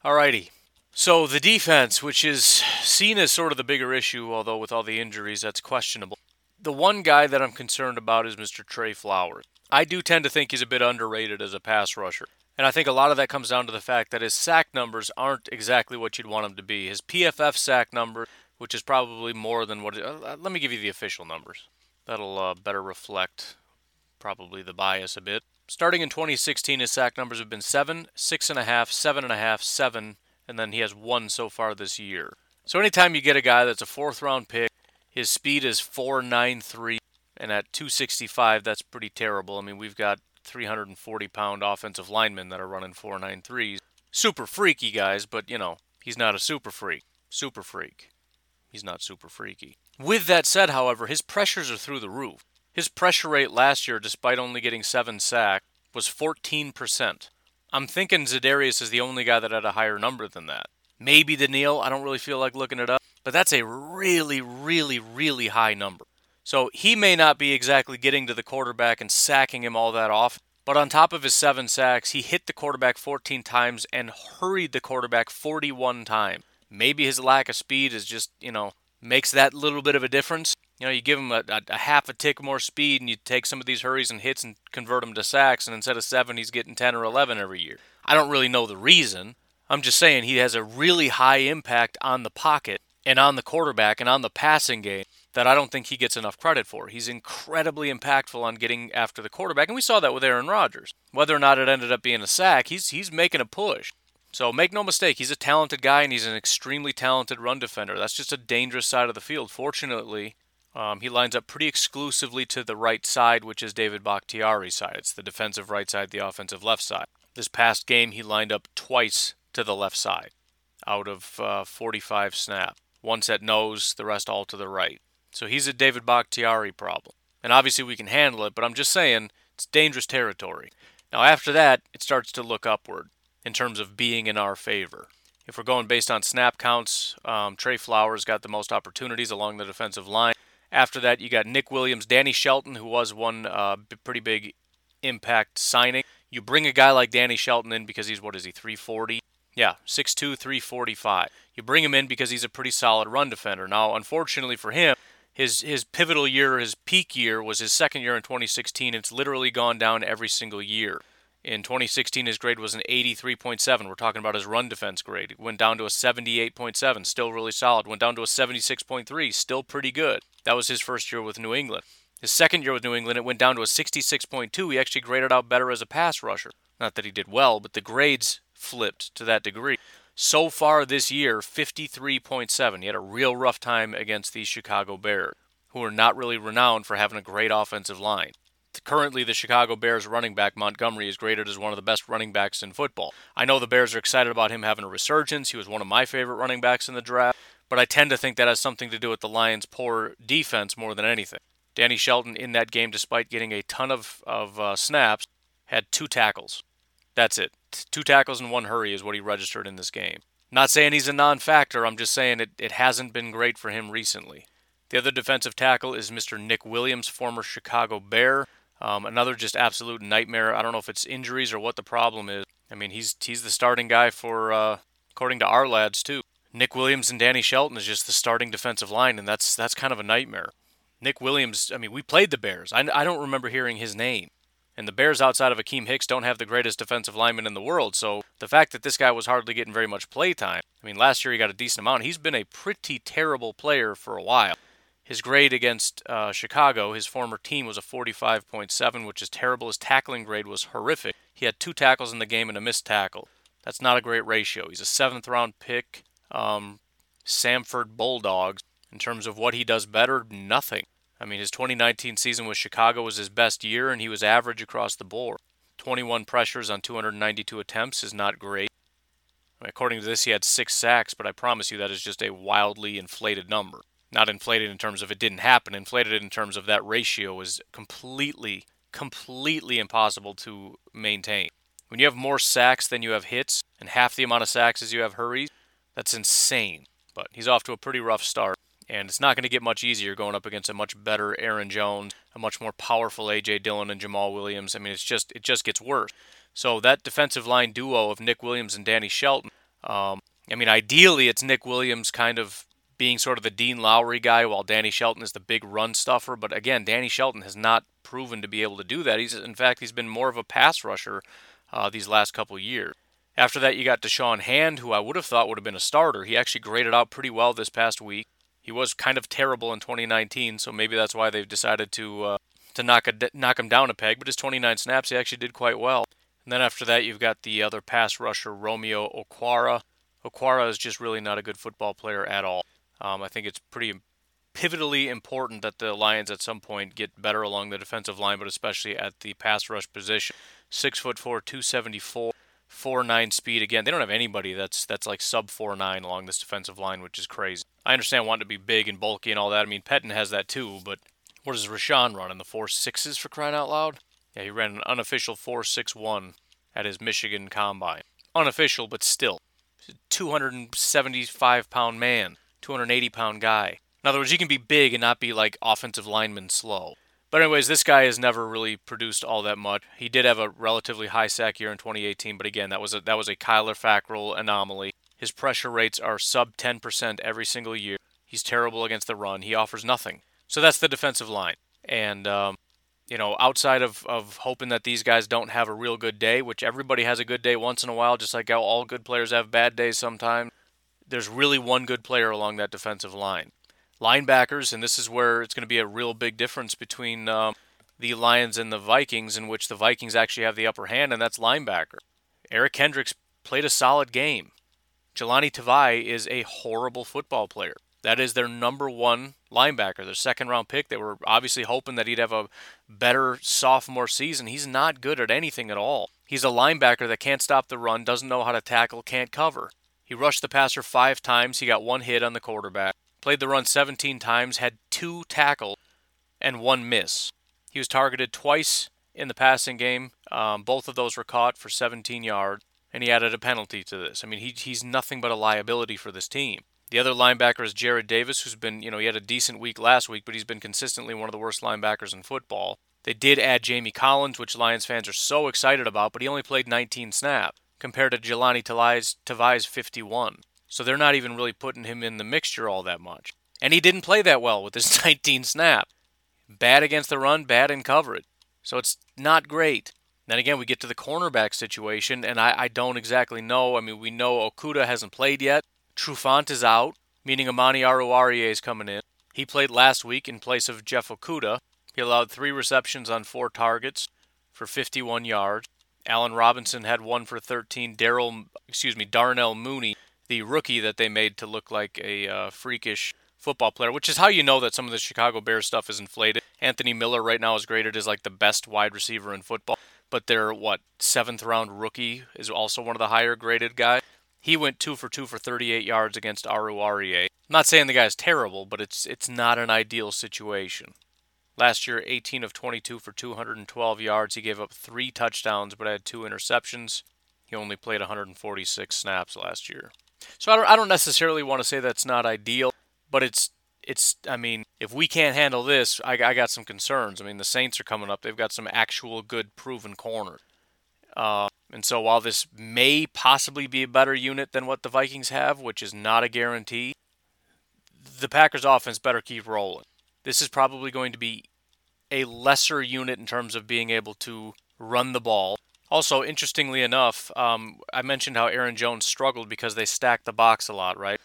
Alrighty. So the defense, which is seen as sort of the bigger issue, although with all the injuries, that's questionable. The one guy that I'm concerned about is Mr. Trey Flowers. I do tend to think he's a bit underrated as a pass rusher. And I think a lot of that comes down to the fact that his sack numbers aren't exactly what you'd want them to be. His PFF sack number, which is probably more than what. Uh, let me give you the official numbers. That'll uh, better reflect probably the bias a bit. Starting in 2016, his sack numbers have been 7, 6.5, 7.5, 7, and then he has one so far this year. So anytime you get a guy that's a fourth round pick, his speed is 4.93, and at 265, that's pretty terrible. I mean, we've got 340 pound offensive linemen that are running 493s. Super freaky guys, but you know, he's not a super freak. Super freak. He's not super freaky. With that said, however, his pressures are through the roof. His pressure rate last year, despite only getting seven sacks, was 14%. I'm thinking Za'Darius is the only guy that had a higher number than that. Maybe Danielle, I don't really feel like looking it up, but that's a really, really, really high number. So he may not be exactly getting to the quarterback and sacking him all that off, but on top of his seven sacks, he hit the quarterback 14 times and hurried the quarterback 41 times. Maybe his lack of speed is just, you know, makes that little bit of a difference. You know, you give him a, a, a, half a tick more speed and you take some of these hurries and hits and convert them to sacks, and instead of seven, he's getting 10 or 11 every year. I don't really know the reason. I'm just saying he has a really high impact on the pocket and on the quarterback and on the passing game that I don't think he gets enough credit for. He's incredibly impactful on getting after the quarterback, and we saw that with Aaron Rodgers. Whether or not it ended up being a sack, he's he's making a push. So make no mistake, he's a talented guy and he's an extremely talented run defender. That's just a dangerous side of the field. Fortunately, um, he lines up pretty exclusively to the right side, which is David Bakhtiari's side. It's the defensive right side, the offensive left side. This past game, he lined up twice to the left side out of uh, 45 snap. Once at nose, the rest all to the right. So he's a David Bakhtiari problem. And obviously we can handle it, but I'm just saying it's dangerous territory. Now after that, it starts to look upward in terms of being in our favor. If we're going based on snap counts, um, Trey Flowers got the most opportunities along the defensive line. After that, you got Nick Williams, Danny Shelton, who was one uh, pretty big impact signing. You bring a guy like Danny Shelton in because he's, what is he, 340? Yeah, 6'2, 345. You bring him in because he's a pretty solid run defender. Now, unfortunately for him, his his pivotal year, his peak year was his second year in 2016. It's literally gone down every single year. In 2016, his grade was an 83.7. We're talking about his run defense grade. It went down to a 78.7, still really solid. Went down to a 76.3, still pretty good. That was his first year with New England. His second year with New England, it went down to a 66.2. He actually graded out better as a pass rusher. Not that he did well, but the grades flipped to that degree. So far this year, 53.7. He had a real rough time against the Chicago Bears, who are not really renowned for having a great offensive line. currently the Chicago Bears running back Montgomery is graded as one of the best running backs in football. I know the Bears are excited about him having a resurgence. He was one of my favorite running backs in the draft, but I tend to think that has something to do with the Lions' poor defense more than anything. Danny Shelton in that game, despite getting a ton of, of uh, snaps, had two tackles. That's it. Two tackles and one hurry is what he registered in this game. Not saying he's a non factor, I'm just saying it, it hasn't been great for him recently. The other defensive tackle is Mr. Nick Williams, former Chicago Bear. Um, another just absolute nightmare. I don't know if it's injuries or what the problem is. I mean, he's he's the starting guy for, uh, according to Ourlads too. Nick Williams and Danny Shelton is just the starting defensive line, and that's that's kind of a nightmare. Nick Williams. I mean, we played the Bears. I, I don't remember hearing his name. And the Bears, outside of Akiem Hicks, don't have the greatest defensive lineman in the world. So the fact that this guy was hardly getting very much play time, I mean, last year he got a decent amount. He's been a pretty terrible player for a while. His grade against uh, Chicago, his former team, was a 45.7, which is terrible. His tackling grade was horrific. He had two tackles in the game and a missed tackle. That's not a great ratio. He's a seventh round pick. Um, Samford Bulldogs. In terms of what he does better, nothing. I mean, his 2019 season with Chicago was his best year, and he was average across the board. 21 pressures on 292 attempts is not great. According to this, he had six sacks, but I promise you that is just a wildly inflated number. Not inflated in terms of it didn't happen, inflated in terms of that ratio is completely, completely impossible to maintain. When you have more sacks than you have hits, and half the amount of sacks as you have hurries, that's insane. But he's off to a pretty rough start and it's not going to get much easier going up against a much better Aaron Jones, a much more powerful AJ Dillon and Jamaal Williams. I mean, it's just it just gets worse. So that defensive line duo of Nick Williams and Danny Shelton. Um, I mean, ideally, it's Nick Williams kind of being sort of the Dean Lowry guy, while Danny Shelton is the big run stuffer. But again, Danny Shelton has not proven to be able to do that. He's in fact he's been more of a pass rusher uh, these last couple years. After that, you got Da'Shawn Hand, who I would have thought would have been a starter. He actually graded out pretty well this past week. He was kind of terrible in 2019, so maybe that's why they've decided to uh, to knock a, knock him down a peg. But his 29 snaps, he actually did quite well. And then after that, you've got the other pass rusher, Romeo Okwara. Okwara is just really not a good football player at all. Um, I think it's pretty pivotally important that the Lions at some point get better along the defensive line, but especially at the pass rush position. Six foot four, 274 four nine speed. Again, they don't have anybody that's that's like sub four nine along this defensive line, which is crazy. I understand wanting to be big and bulky and all that. I mean, Pettine has that too, but what does Rashan run in the four sixes for crying out loud? Yeah, he ran an unofficial four six one at his Michigan combine. Unofficial, but still, 275 pound man, 280 pound guy. In other words, you can be big and not be like offensive lineman slow. But anyways, this guy has never really produced all that much. He did have a relatively high sack year in 2018, but again, that was a that was a Kyler Fackrell anomaly. His pressure rates are sub 10% every single year. He's terrible against the run. He offers nothing. So that's the defensive line. And um, you know, outside of, of hoping that these guys don't have a real good day, which everybody has a good day once in a while, just like all good players have bad days sometimes, there's really one good player along that defensive line linebackers, and this is where it's going to be a real big difference between um, the Lions and the Vikings, in which the Vikings actually have the upper hand, and that's linebacker. Eric Kendricks played a solid game. Jahlani Tavai is a horrible football player. That is their number one linebacker, their second round pick. They were obviously hoping that he'd have a better sophomore season. He's not good at anything at all. He's a linebacker that can't stop the run, doesn't know how to tackle, can't cover. He rushed the passer five times. He got one hit on the quarterback. Played the run 17 times, had two tackles, and one miss. He was targeted twice in the passing game. Um, both of those were caught for 17 yards, and he added a penalty to this. I mean, he, he's nothing but a liability for this team. The other linebacker is Jarrad Davis, who's been, you know, he had a decent week last week, but he's been consistently one of the worst linebackers in football. They did add Jamie Collins, which Lions fans are so excited about, but he only played 19 snaps compared to Jahlani Tavai's 51. So they're not even really putting him in the mixture all that much. And he didn't play that well with his 19 snap. Bad against the run, bad in coverage. So it's not great. Then again, we get to the cornerback situation, and I, I don't exactly know. I mean, we know Okudah hasn't played yet. Trufant is out, meaning Amani Oruwariye is coming in. He played last week in place of Jeff Okudah. He allowed three receptions on four targets for 51 yards. Allen Robinson had one for 13. Daryl, excuse me, Darnell Mooney the rookie that they made to look like a uh, freakish football player, which is how you know that some of the Chicago Bears stuff is inflated. Anthony Miller right now is graded as like the best wide receiver in football, but their what seventh round rookie is also one of the higher graded guys. He went two for two for 38 yards against Oruwariye. Not saying the guy's terrible, but it's it's not an ideal situation. Last year, 18 of 22 for 212 yards. He gave up three touchdowns, but had two interceptions. He only played 146 snaps last year. So I don't, I don't necessarily want to say that's not ideal, but it's it's I mean, if we can't handle this, I, I got some concerns. I mean, the Saints are coming up; they've got some actual good proven corners. Uh, and so while this may possibly be a better unit than what the Vikings have, which is not a guarantee, the Packers offense better keep rolling. This is probably going to be a lesser unit in terms of being able to run the ball. Also, interestingly enough, um, I mentioned how Aaron Jones struggled because they stacked the box a lot, right?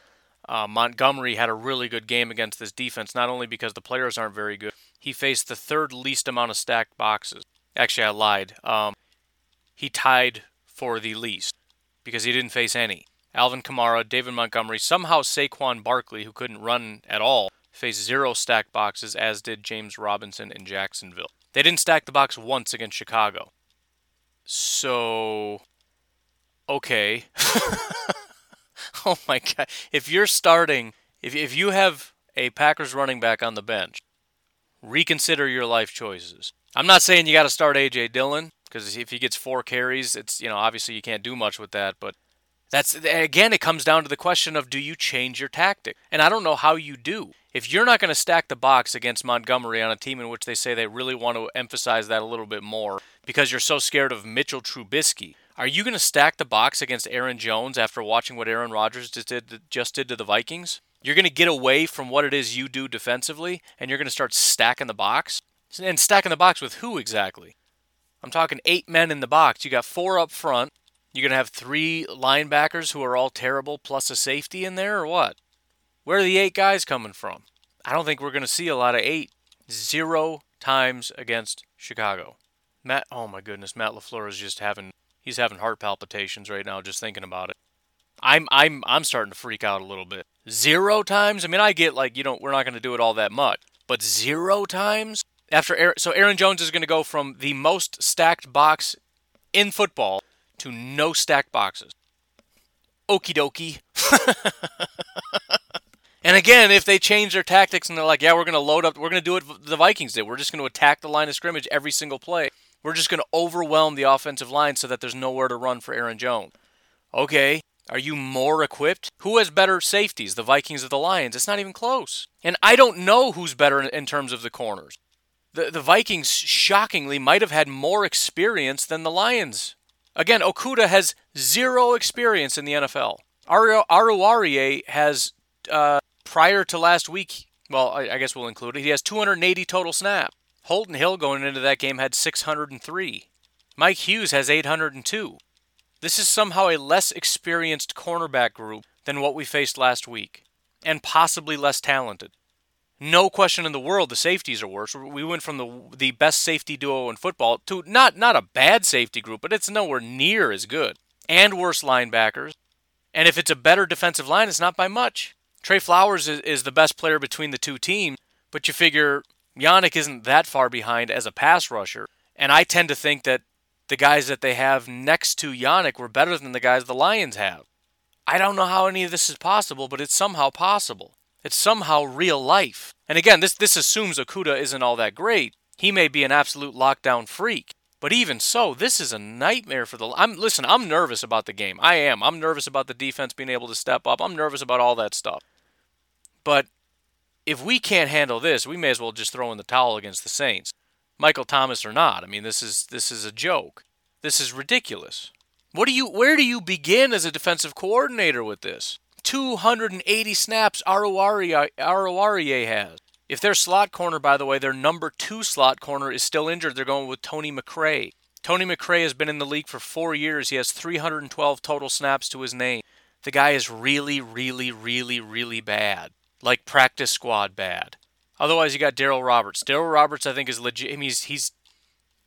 Uh, Montgomery had a really good game against this defense, not only because the players aren't very good, he faced the third least amount of stacked boxes. Actually, I lied. Um, he tied for the least because he didn't face any. Alvin Kamara, David Montgomery, somehow Saquon Barkley, who couldn't run at all, faced zero stacked boxes, as did James Robinson in Jacksonville. They didn't stack the box once against Chicago. So, okay. oh my God. If you're starting, if, if you have a Packers running back on the bench, reconsider your life choices. I'm not saying you got to start A.J. Dillon because if he gets four carries, it's, you know, obviously you can't do much with that, but that's again, it comes down to the question of do you change your tactic? And I don't know how you do. If you're not going to stack the box against Montgomery on a team in which they say they really want to emphasize that a little bit more because you're so scared of Mitchell Trubisky, are you going to stack the box against Aaron Jones after watching what Aaron Rodgers just did, just did to the Vikings? You're going to get away from what it is you do defensively and you're going to start stacking the box? And stacking the box with who exactly? I'm talking eight men in the box. You got four up front. You're going to have three linebackers who are all terrible plus a safety in there, or what? Where are the eight guys coming from? I don't think we're going to see a lot of eight. Zero times against Chicago. Matt, oh my goodness, Matt LaFleur is just having he's having heart palpitations right now just thinking about it. I'm I'm I'm starting to freak out a little bit. Zero times? I mean, I get like you know we're not going to do it all that much, but zero times after Aaron, so Aaron Jones is going to go from the most stacked box in football to no stacked boxes. Okie dokie. and again, if they change their tactics and they're like, yeah, we're going to load up, we're going to do what the Vikings did. We're just going to attack the line of scrimmage every single play. We're just going to overwhelm the offensive line so that there's nowhere to run for Aaron Jones. Okay, are you more equipped? Who has better safeties, the Vikings or the Lions? It's not even close. And I don't know who's better in terms of the corners. The, the Vikings, shockingly, might have had more experience than the Lions Again, Okudah has zero experience in the NFL. Oruwariye has, uh, prior to last week, well, I, I guess we'll include it, he has 280 total snaps. Holton Hill going into that game had 603. Mike Hughes has 802. This is somehow a less experienced cornerback group than what we faced last week, and possibly less talented. No question in the world, the safeties are worse. We went from the the best safety duo in football to not not a bad safety group, but it's nowhere near as good. And worse linebackers. And if it's a better defensive line, it's not by much. Trey Flowers is, is the best player between the two teams, but you figure Yannick isn't that far behind as a pass rusher. And I tend to think that the guys that they have next to Yannick were better than the guys the Lions have. I don't know how any of this is possible, but it's somehow possible. It's somehow real life. And again, this, this assumes Okudah isn't all that great. He may be an absolute lockdown freak. But even so, this is a nightmare for the. I'm listen. I'm nervous about the game. I am. I'm nervous about the defense being able to step up. I'm nervous about all that stuff. But if we can't handle this, we may as well just throw in the towel against the Saints, Michael Thomas or not. I mean, this is this is a joke. This is ridiculous. What do you? Where do you begin as a defensive coordinator with this? 280 snaps Oruwariye has. If their slot corner, by the way, their number two slot corner is still injured, they're going with Tony McRae. Tony McRae has been in the league for four years. He has 312 total snaps to his name. The guy is really, really, really, really bad. Like practice squad bad. Otherwise, you got Darryl Roberts. Darryl Roberts, I think, is legit. I mean, he's he's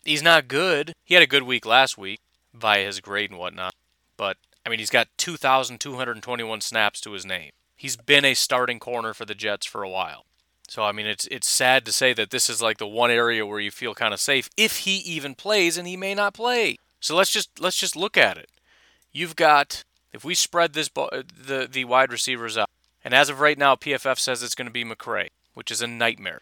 he's not good. He had a good week last week by his grade and whatnot, but I mean, he's got 2,221 snaps to his name. He's been a starting corner for the Jets for a while. So I mean, it's it's sad to say that this is like the one area where you feel kind of safe if he even plays, and he may not play. So let's just let's just look at it. You've got if we spread this the the wide receivers out, and as of right now, PFF says it's going to be McRae, which is a nightmare.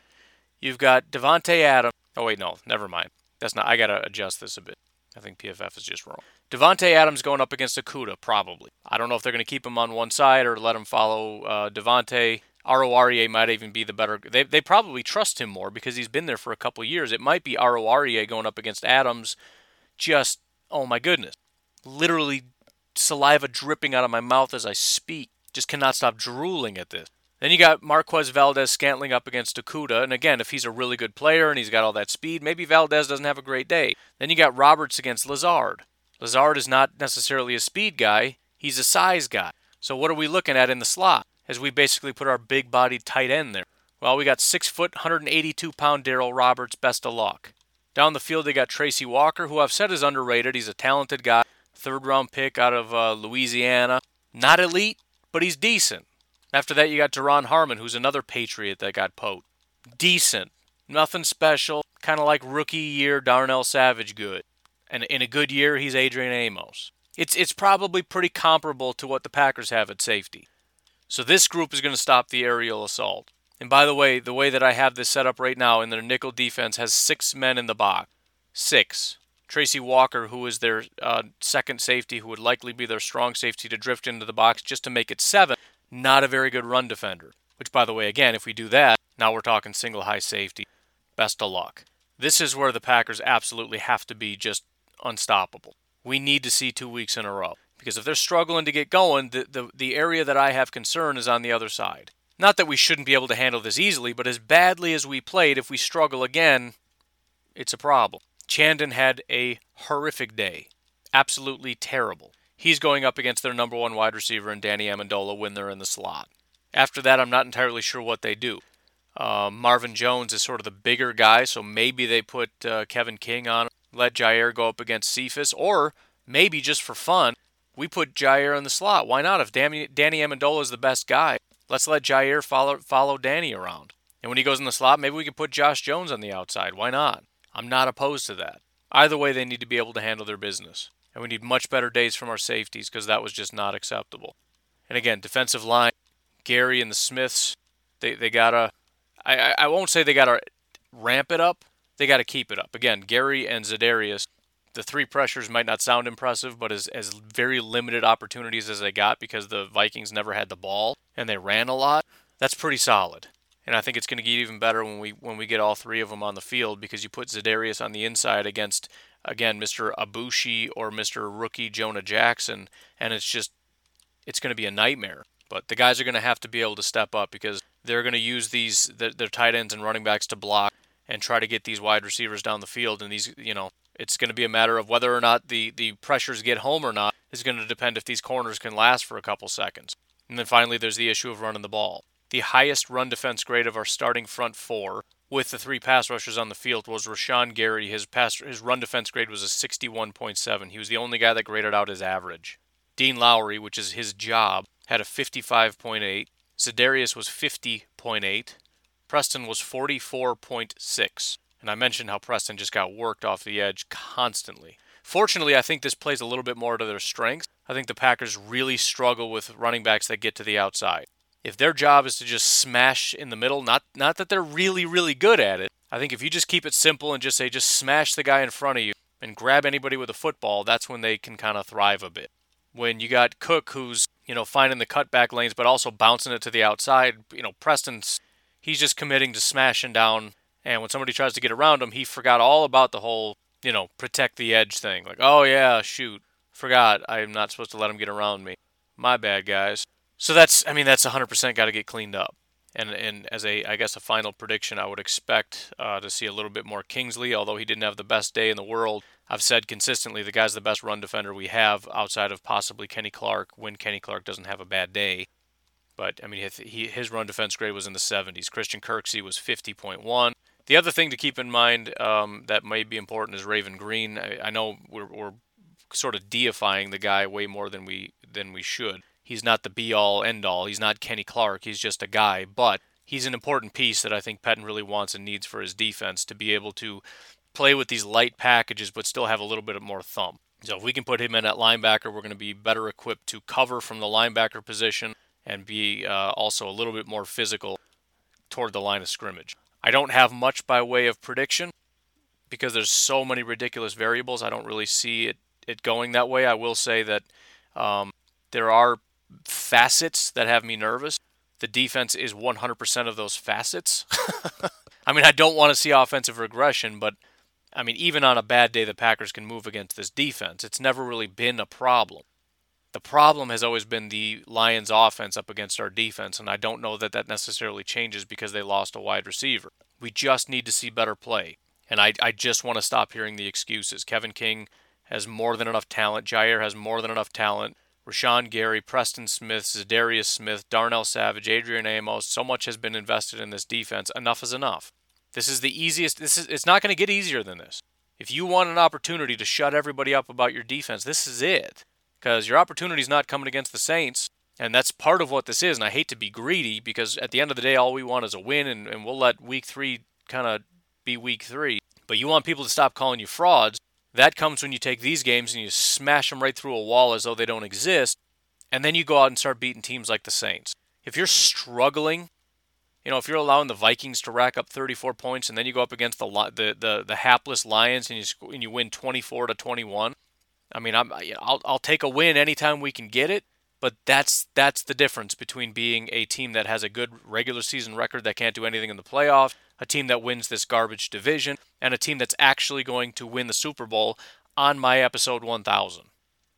You've got Davante Adams. Oh wait, no, never mind. That's not. I gotta adjust this a bit. I think PFF is just wrong. Davante Adams going up against Okudah, probably. I don't know if they're going to keep him on one side or let him follow uh, Davante. Oruwariye might even be the better. They, they probably trust him more because he's been there for a couple years. It might be Oruwariye going up against Adams. Just, oh my goodness. Literally saliva dripping out of my mouth as I speak. Just cannot stop drooling at this. Then you got Marquez Valdes-Scantling up against Okudah. And again, if he's a really good player and he's got all that speed, maybe Valdes doesn't have a great day. Then you got Roberts against Lazard. Lazard is not necessarily a speed guy, he's a size guy. So what are we looking at in the slot as we basically put our big bodied tight end there? Well, we got six foot, 182 pound Darryl Roberts, best of luck. Down the field, they got Tracy Walker, who I've said is underrated. He's a talented guy, third round pick out of uh, Louisiana. Not elite, but he's decent. After that, you got Duron Harmon, who's another Patriot that got poked. Decent. Nothing special. Kind of like rookie year Darnell Savage good. And in a good year, he's Adrian Amos. It's, it's probably pretty comparable to what the Packers have at safety. So this group is going to stop the aerial assault. And by the way, the way that I have this set up right now in their nickel defense has six men in the box. Six. Tracy Walker, who is their uh, second safety, who would likely be their strong safety to drift into the box just to make it seven. Not a very good run defender. Which, by the way, again, if we do that, now we're talking single high safety. Best of luck. This is where the Packers absolutely have to be just unstoppable. We need to see two weeks in a row. Because if they're struggling to get going, the, the, the area that I have concern is on the other side. Not that we shouldn't be able to handle this easily, but as badly as we played, if we struggle again, it's a problem. Chandon had a horrific day. Absolutely terrible. He's going up against their number one wide receiver and Danny Amendola when they're in the slot. After that, I'm not entirely sure what they do. Uh, Marvin Jones is sort of the bigger guy, so maybe they put uh, Kevin King on, let Jaire go up against Cephus, or maybe just for fun, we put Jaire in the slot. Why not? If Danny, Danny Amendola is the best guy, let's let Jaire follow follow Danny around. And when he goes in the slot, maybe we can put Josh Jones on the outside. Why not? I'm not opposed to that. Either way, they need to be able to handle their business. And we need much better days from our safeties because that was just not acceptable. And again, defensive line, Gary and the Smiths, they, they got to, I, I won't say they got to ramp it up. They got to keep it up. Again, Gary and Za'Darius, the three pressures might not sound impressive, but as, as very limited opportunities as they got because the Vikings never had the ball and they ran a lot, that's pretty solid. And I think it's going to get even better when we when we get all three of them on the field because you put Za'Darius on the inside against again Mr. Aboushi or Mr. Rookie Jonah Jackson, and it's just it's going to be a nightmare. But the guys are going to have to be able to step up because they're going to use these their, their tight ends and running backs to block and try to get these wide receivers down the field. And these, you know, it's going to be a matter of whether or not the the pressures get home or not is going to depend if these corners can last for a couple seconds. And then finally, there's the issue of running the ball. The highest run defense grade of our starting front four with the three pass rushers on the field was Rashan Gary. His pass his run defense grade was a 61.7. He was the only guy that graded out his average. Dean Lowry, which is his job, had a 55.8. Za'Darius was 50.8. Preston was 44.6. And I mentioned how Preston just got worked off the edge constantly. Fortunately, I think this plays a little bit more to their strengths. I think the Packers really struggle with running backs that get to the outside. If their job is to just smash in the middle, not not that they're really really good at it. I think if you just keep it simple and just say just smash the guy in front of you and grab anybody with a football, that's when they can kind of thrive a bit. When you got Cook who's, you know, finding the cutback lanes but also bouncing it to the outside, you know, Preston's he's just committing to smashing down and when somebody tries to get around him, he forgot all about the whole, you know, protect the edge thing. Like, oh yeah, shoot, forgot I'm not supposed to let him get around me. My bad, guys. So that's, I mean, that's 100% got to get cleaned up. And, and as a, I guess, a final prediction, I would expect uh, to see a little bit more Kingsley, although he didn't have the best day in the world. I've said consistently the guy's the best run defender we have outside of possibly Kenny Clark when Kenny Clark doesn't have a bad day. But, I mean, his, run defense grade was in the 70s. Christian Kirksey was 50.1. The other thing to keep in mind um, that may be important is Raven Greene. I, I know we're, we're sort of deifying the guy way more than we than we should He's not the be all end all. He's not Kenny Clark. He's just a guy, but he's an important piece that I think Pettine really wants and needs for his defense to be able to play with these light packages but still have a little bit more thump. So if we can put him in at linebacker, we're going to be better equipped to cover from the linebacker position and be uh, also a little bit more physical toward the line of scrimmage. I don't have much by way of prediction because there's so many ridiculous variables. I don't really see it, it going that way. I will say that um, there are facets that have me nervous. The defense is 100% of those facets. I mean, I don't want to see offensive regression, but I mean, even on a bad day, the Packers can move against this defense. It's never really been a problem. The problem has always been the Lions' offense up against our defense, and I don't know that that necessarily changes because they lost a wide receiver. We just need to see better play. And I, I just want to stop hearing the excuses. Kevin King has more than enough talent. Jaire has more than enough talent. Rashan Gary, Preston Smith, Za'Darius Smith, Darnell Savage, Adrian Amos. So much has been invested in this defense. Enough is enough. This is the easiest. This is. It's not going to get easier than this. If you want an opportunity to shut everybody up about your defense, this is it. Because your opportunity is not coming against the Saints, and that's part of what this is. And I hate to be greedy because at the end of the day, all we want is a win, and, and we'll let Week Three kind of be Week Three. But you want people to stop calling you frauds. That comes when you take these games and you smash them right through a wall as though they don't exist, and then you go out and start beating teams like the Saints. If you're struggling you know, if you're allowing the Vikings to rack up 34 points and then you go up against the the the, the hapless Lions and you and you win 24 to 21, I mean, I'm I'll I'll take a win anytime we can get it. But that's that's the difference between being a team that has a good regular season record that can't do anything in the playoffs, a team that wins this garbage division, and a team that's actually going to win the Super Bowl on my episode 1000.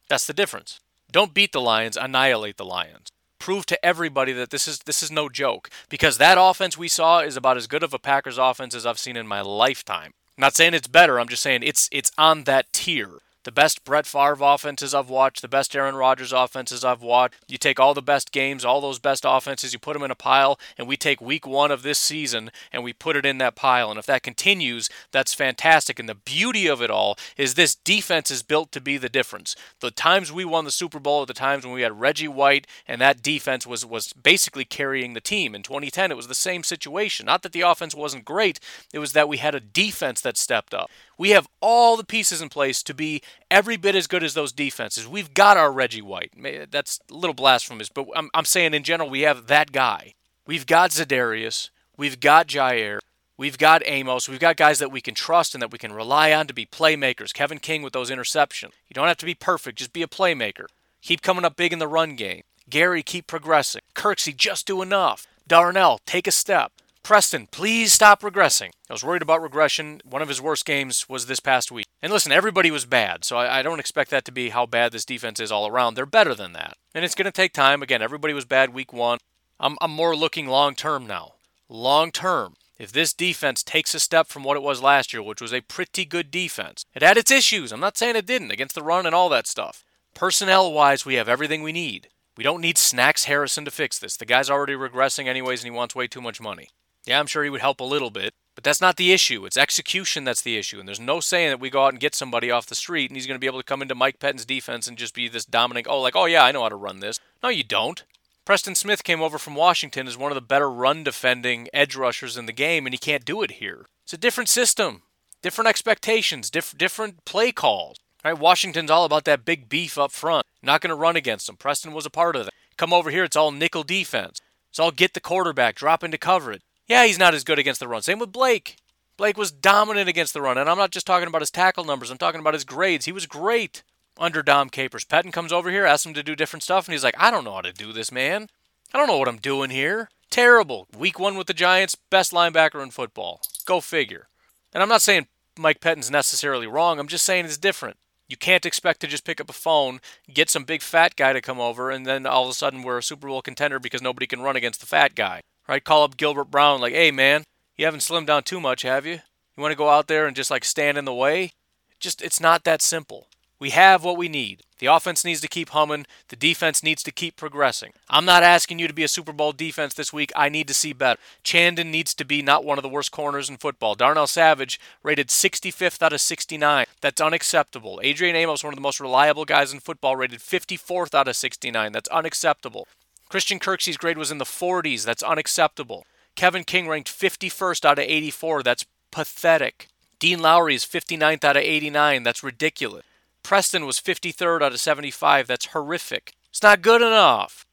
That's the difference. Don't beat the Lions, annihilate the Lions prove to everybody that this is this is no joke because that offense we saw is about as good of a Packers offense as I've seen in my lifetime. I'm not saying it's better, I'm just saying it's it's on that tier the best Brett Favre offenses I've watched, the best Aaron Rodgers offenses I've watched. You take all the best games, all those best offenses, you put them in a pile, and we take week one of this season and we put it in that pile. And if that continues, that's fantastic. And the beauty of it all is this defense is built to be the difference. The times we won the Super Bowl are the times when we had Reggie White and that defense was, was basically carrying the team. In 2010, it was the same situation. Not that the offense wasn't great, it was that we had a defense that stepped up. We have all the pieces in place to be every bit as good as those defenses. We've got our Reggie White. That's a little blasphemous, but I'm, I'm saying in general, we have that guy. We've got Za'Darius. We've got Jaire. We've got Amos. We've got guys that we can trust and that we can rely on to be playmakers. Kevin King with those interceptions. You don't have to be perfect, just be a playmaker. Keep coming up big in the run game. Gary, keep progressing. Kirksey, just do enough. Darnell, take a step. Preston, please stop regressing. I was worried about regression. One of his worst games was this past week. And listen, everybody was bad, so I, I don't expect that to be how bad this defense is all around. They're better than that. And it's going to take time. Again, everybody was bad week one. I'm, I'm more looking long term now. Long term. If this defense takes a step from what it was last year, which was a pretty good defense, it had its issues. I'm not saying it didn't against the run and all that stuff. Personnel wise, we have everything we need. We don't need Snacks Harrison to fix this. The guy's already regressing anyways, and he wants way too much money. Yeah, I'm sure he would help a little bit, but that's not the issue. It's execution that's the issue. And there's no saying that we go out and get somebody off the street and he's going to be able to come into Mike Pettine's defense and just be this dominant, oh, like, oh, yeah, I know how to run this. No, you don't. Preston Smith came over from Washington as one of the better run defending edge rushers in the game, and he can't do it here. It's a different system, different expectations, diff- different play calls. Right? Washington's all about that big beef up front. Not going to run against them. Preston was a part of that. Come over here, it's all nickel defense. It's all get the quarterback, drop into coverage. Yeah, he's not as good against the run. Same with Blake. Blake was dominant against the run, and I'm not just talking about his tackle numbers. I'm talking about his grades. He was great under Dom Capers. Pettine comes over here, asks him to do different stuff, and he's like, I don't know how to do this, man. I don't know what I'm doing here. Terrible. Week one with the Giants, best linebacker in football. Go figure. And I'm not saying Mike Pettine's necessarily wrong. I'm just saying it's different. You can't expect to just pick up a phone, get some big fat guy to come over, and then all of a sudden we're a Super Bowl contender because nobody can run against the fat guy right? Call up Gilbert Brown, like, hey, man, you haven't slimmed down too much, have you? You want to go out there and just like stand in the way? Just, it's not that simple. We have what we need. The offense needs to keep humming. The defense needs to keep progressing. I'm not asking you to be a Super Bowl defense this week. I need to see better. Chandon needs to be not one of the worst corners in football. Darnell Savage rated 65th out of 69. That's unacceptable. Adrian Amos, one of the most reliable guys in football, rated 54th out of 69. That's unacceptable. Christian Kirksey's grade was in the 40s. That's unacceptable. Kevin King ranked 51st out of 84. That's pathetic. Dean Lowry is 59th out of 89. That's ridiculous. Preston was 53rd out of 75. That's horrific. It's not good enough.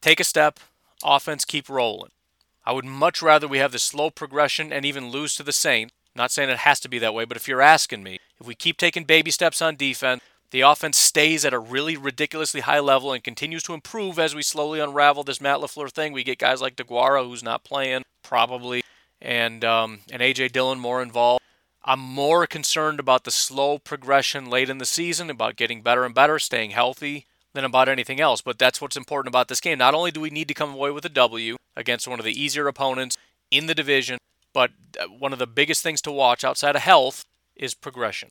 Take a step. Offense keep rolling. I would much rather we have this slow progression and even lose to the Saints. Not saying it has to be that way, but if you're asking me, if we keep taking baby steps on defense, the offense stays at a really ridiculously high level and continues to improve as we slowly unravel this Matt LaFleur thing. We get guys like Deguara, who's not playing, probably, and um, and AJ Dillon more involved. I'm more concerned about the slow progression late in the season, about getting better and better, staying healthy, than about anything else. But that's what's important about this game. Not only do we need to come away with a W against one of the easier opponents in the division, but uh, one of the biggest things to watch outside of health is progression.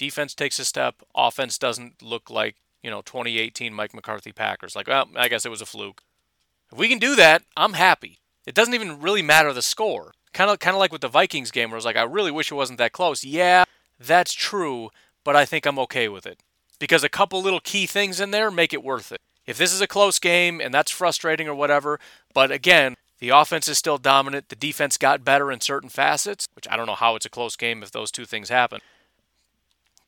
Defense takes a step, offense doesn't look like, you know, 2018 Mike McCarthy Packers. Like, well, I guess it was a fluke. If we can do that, I'm happy. It doesn't even really matter the score. Kind of kind of like with the Vikings game where I was like, I really wish it wasn't that close. Yeah, that's true, but I think I'm okay with it. Because a couple little key things in there make it worth it. If this is a close game and that's frustrating or whatever, but again, the offense is still dominant. The defense got better in certain facets, which I don't know how it's a close game if those two things happen.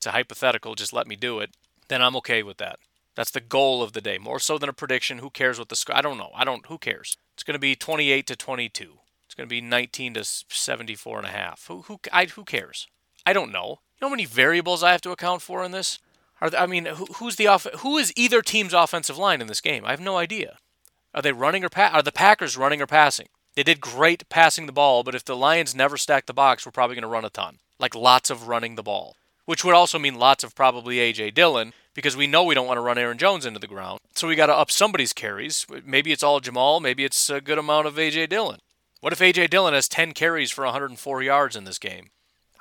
It's a hypothetical, just let me do it. Then I'm okay with that. That's the goal of the day. More so than a prediction. Who cares what the score? I don't know. I don't. Who cares? It's going to be 28 to 22. It's going to be 19 to 74 and a half. Who who I, who cares? I don't know. You know how many variables I have to account for in this? Are I mean, who, who's the off, who is either team's offensive line in this game? I have no idea. Are they running or pa- are the Packers running or passing? They did great passing the ball, but if the Lions never stack the box, we're probably going to run a ton. Like lots of running the ball, which would also mean lots of probably AJ Dillon because we know we don't want to run Aaron Jones into the ground. So we got to up somebody's carries. Maybe it's all Jamaal, maybe it's a good amount of AJ Dillon. What if AJ Dillon has 10 carries for 104 yards in this game?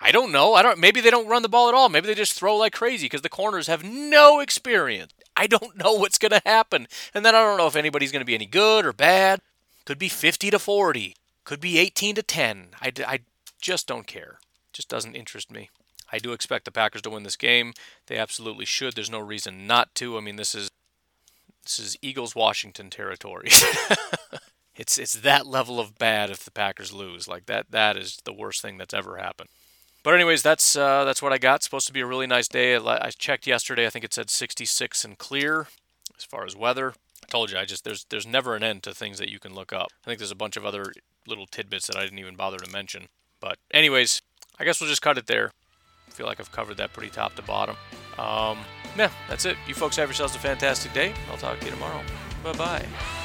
I don't know. I don't maybe they don't run the ball at all. Maybe they just throw like crazy because the corners have no experience. I don't know what's going to happen. And then I don't know if anybody's going to be any good or bad. Could be 50 to 40. Could be 18 to 10. I, I just don't care. Just doesn't interest me. I do expect the Packers to win this game. They absolutely should. There's no reason not to. I mean, this is this is Eagles Washington territory. It's it's that level of bad if the Packers lose. Like that that is the worst thing that's ever happened. But anyways, that's uh, that's what I got. It's supposed to be a really nice day. I checked yesterday. I think it said 66 and clear as far as weather. I told you I just there's there's never an end to things that you can look up. I think there's a bunch of other little tidbits that I didn't even bother to mention. But anyways, I guess we'll just cut it there. Feel like I've covered that pretty top to bottom. Um, yeah, that's it. You folks have yourselves a fantastic day. I'll talk to you tomorrow. Bye bye.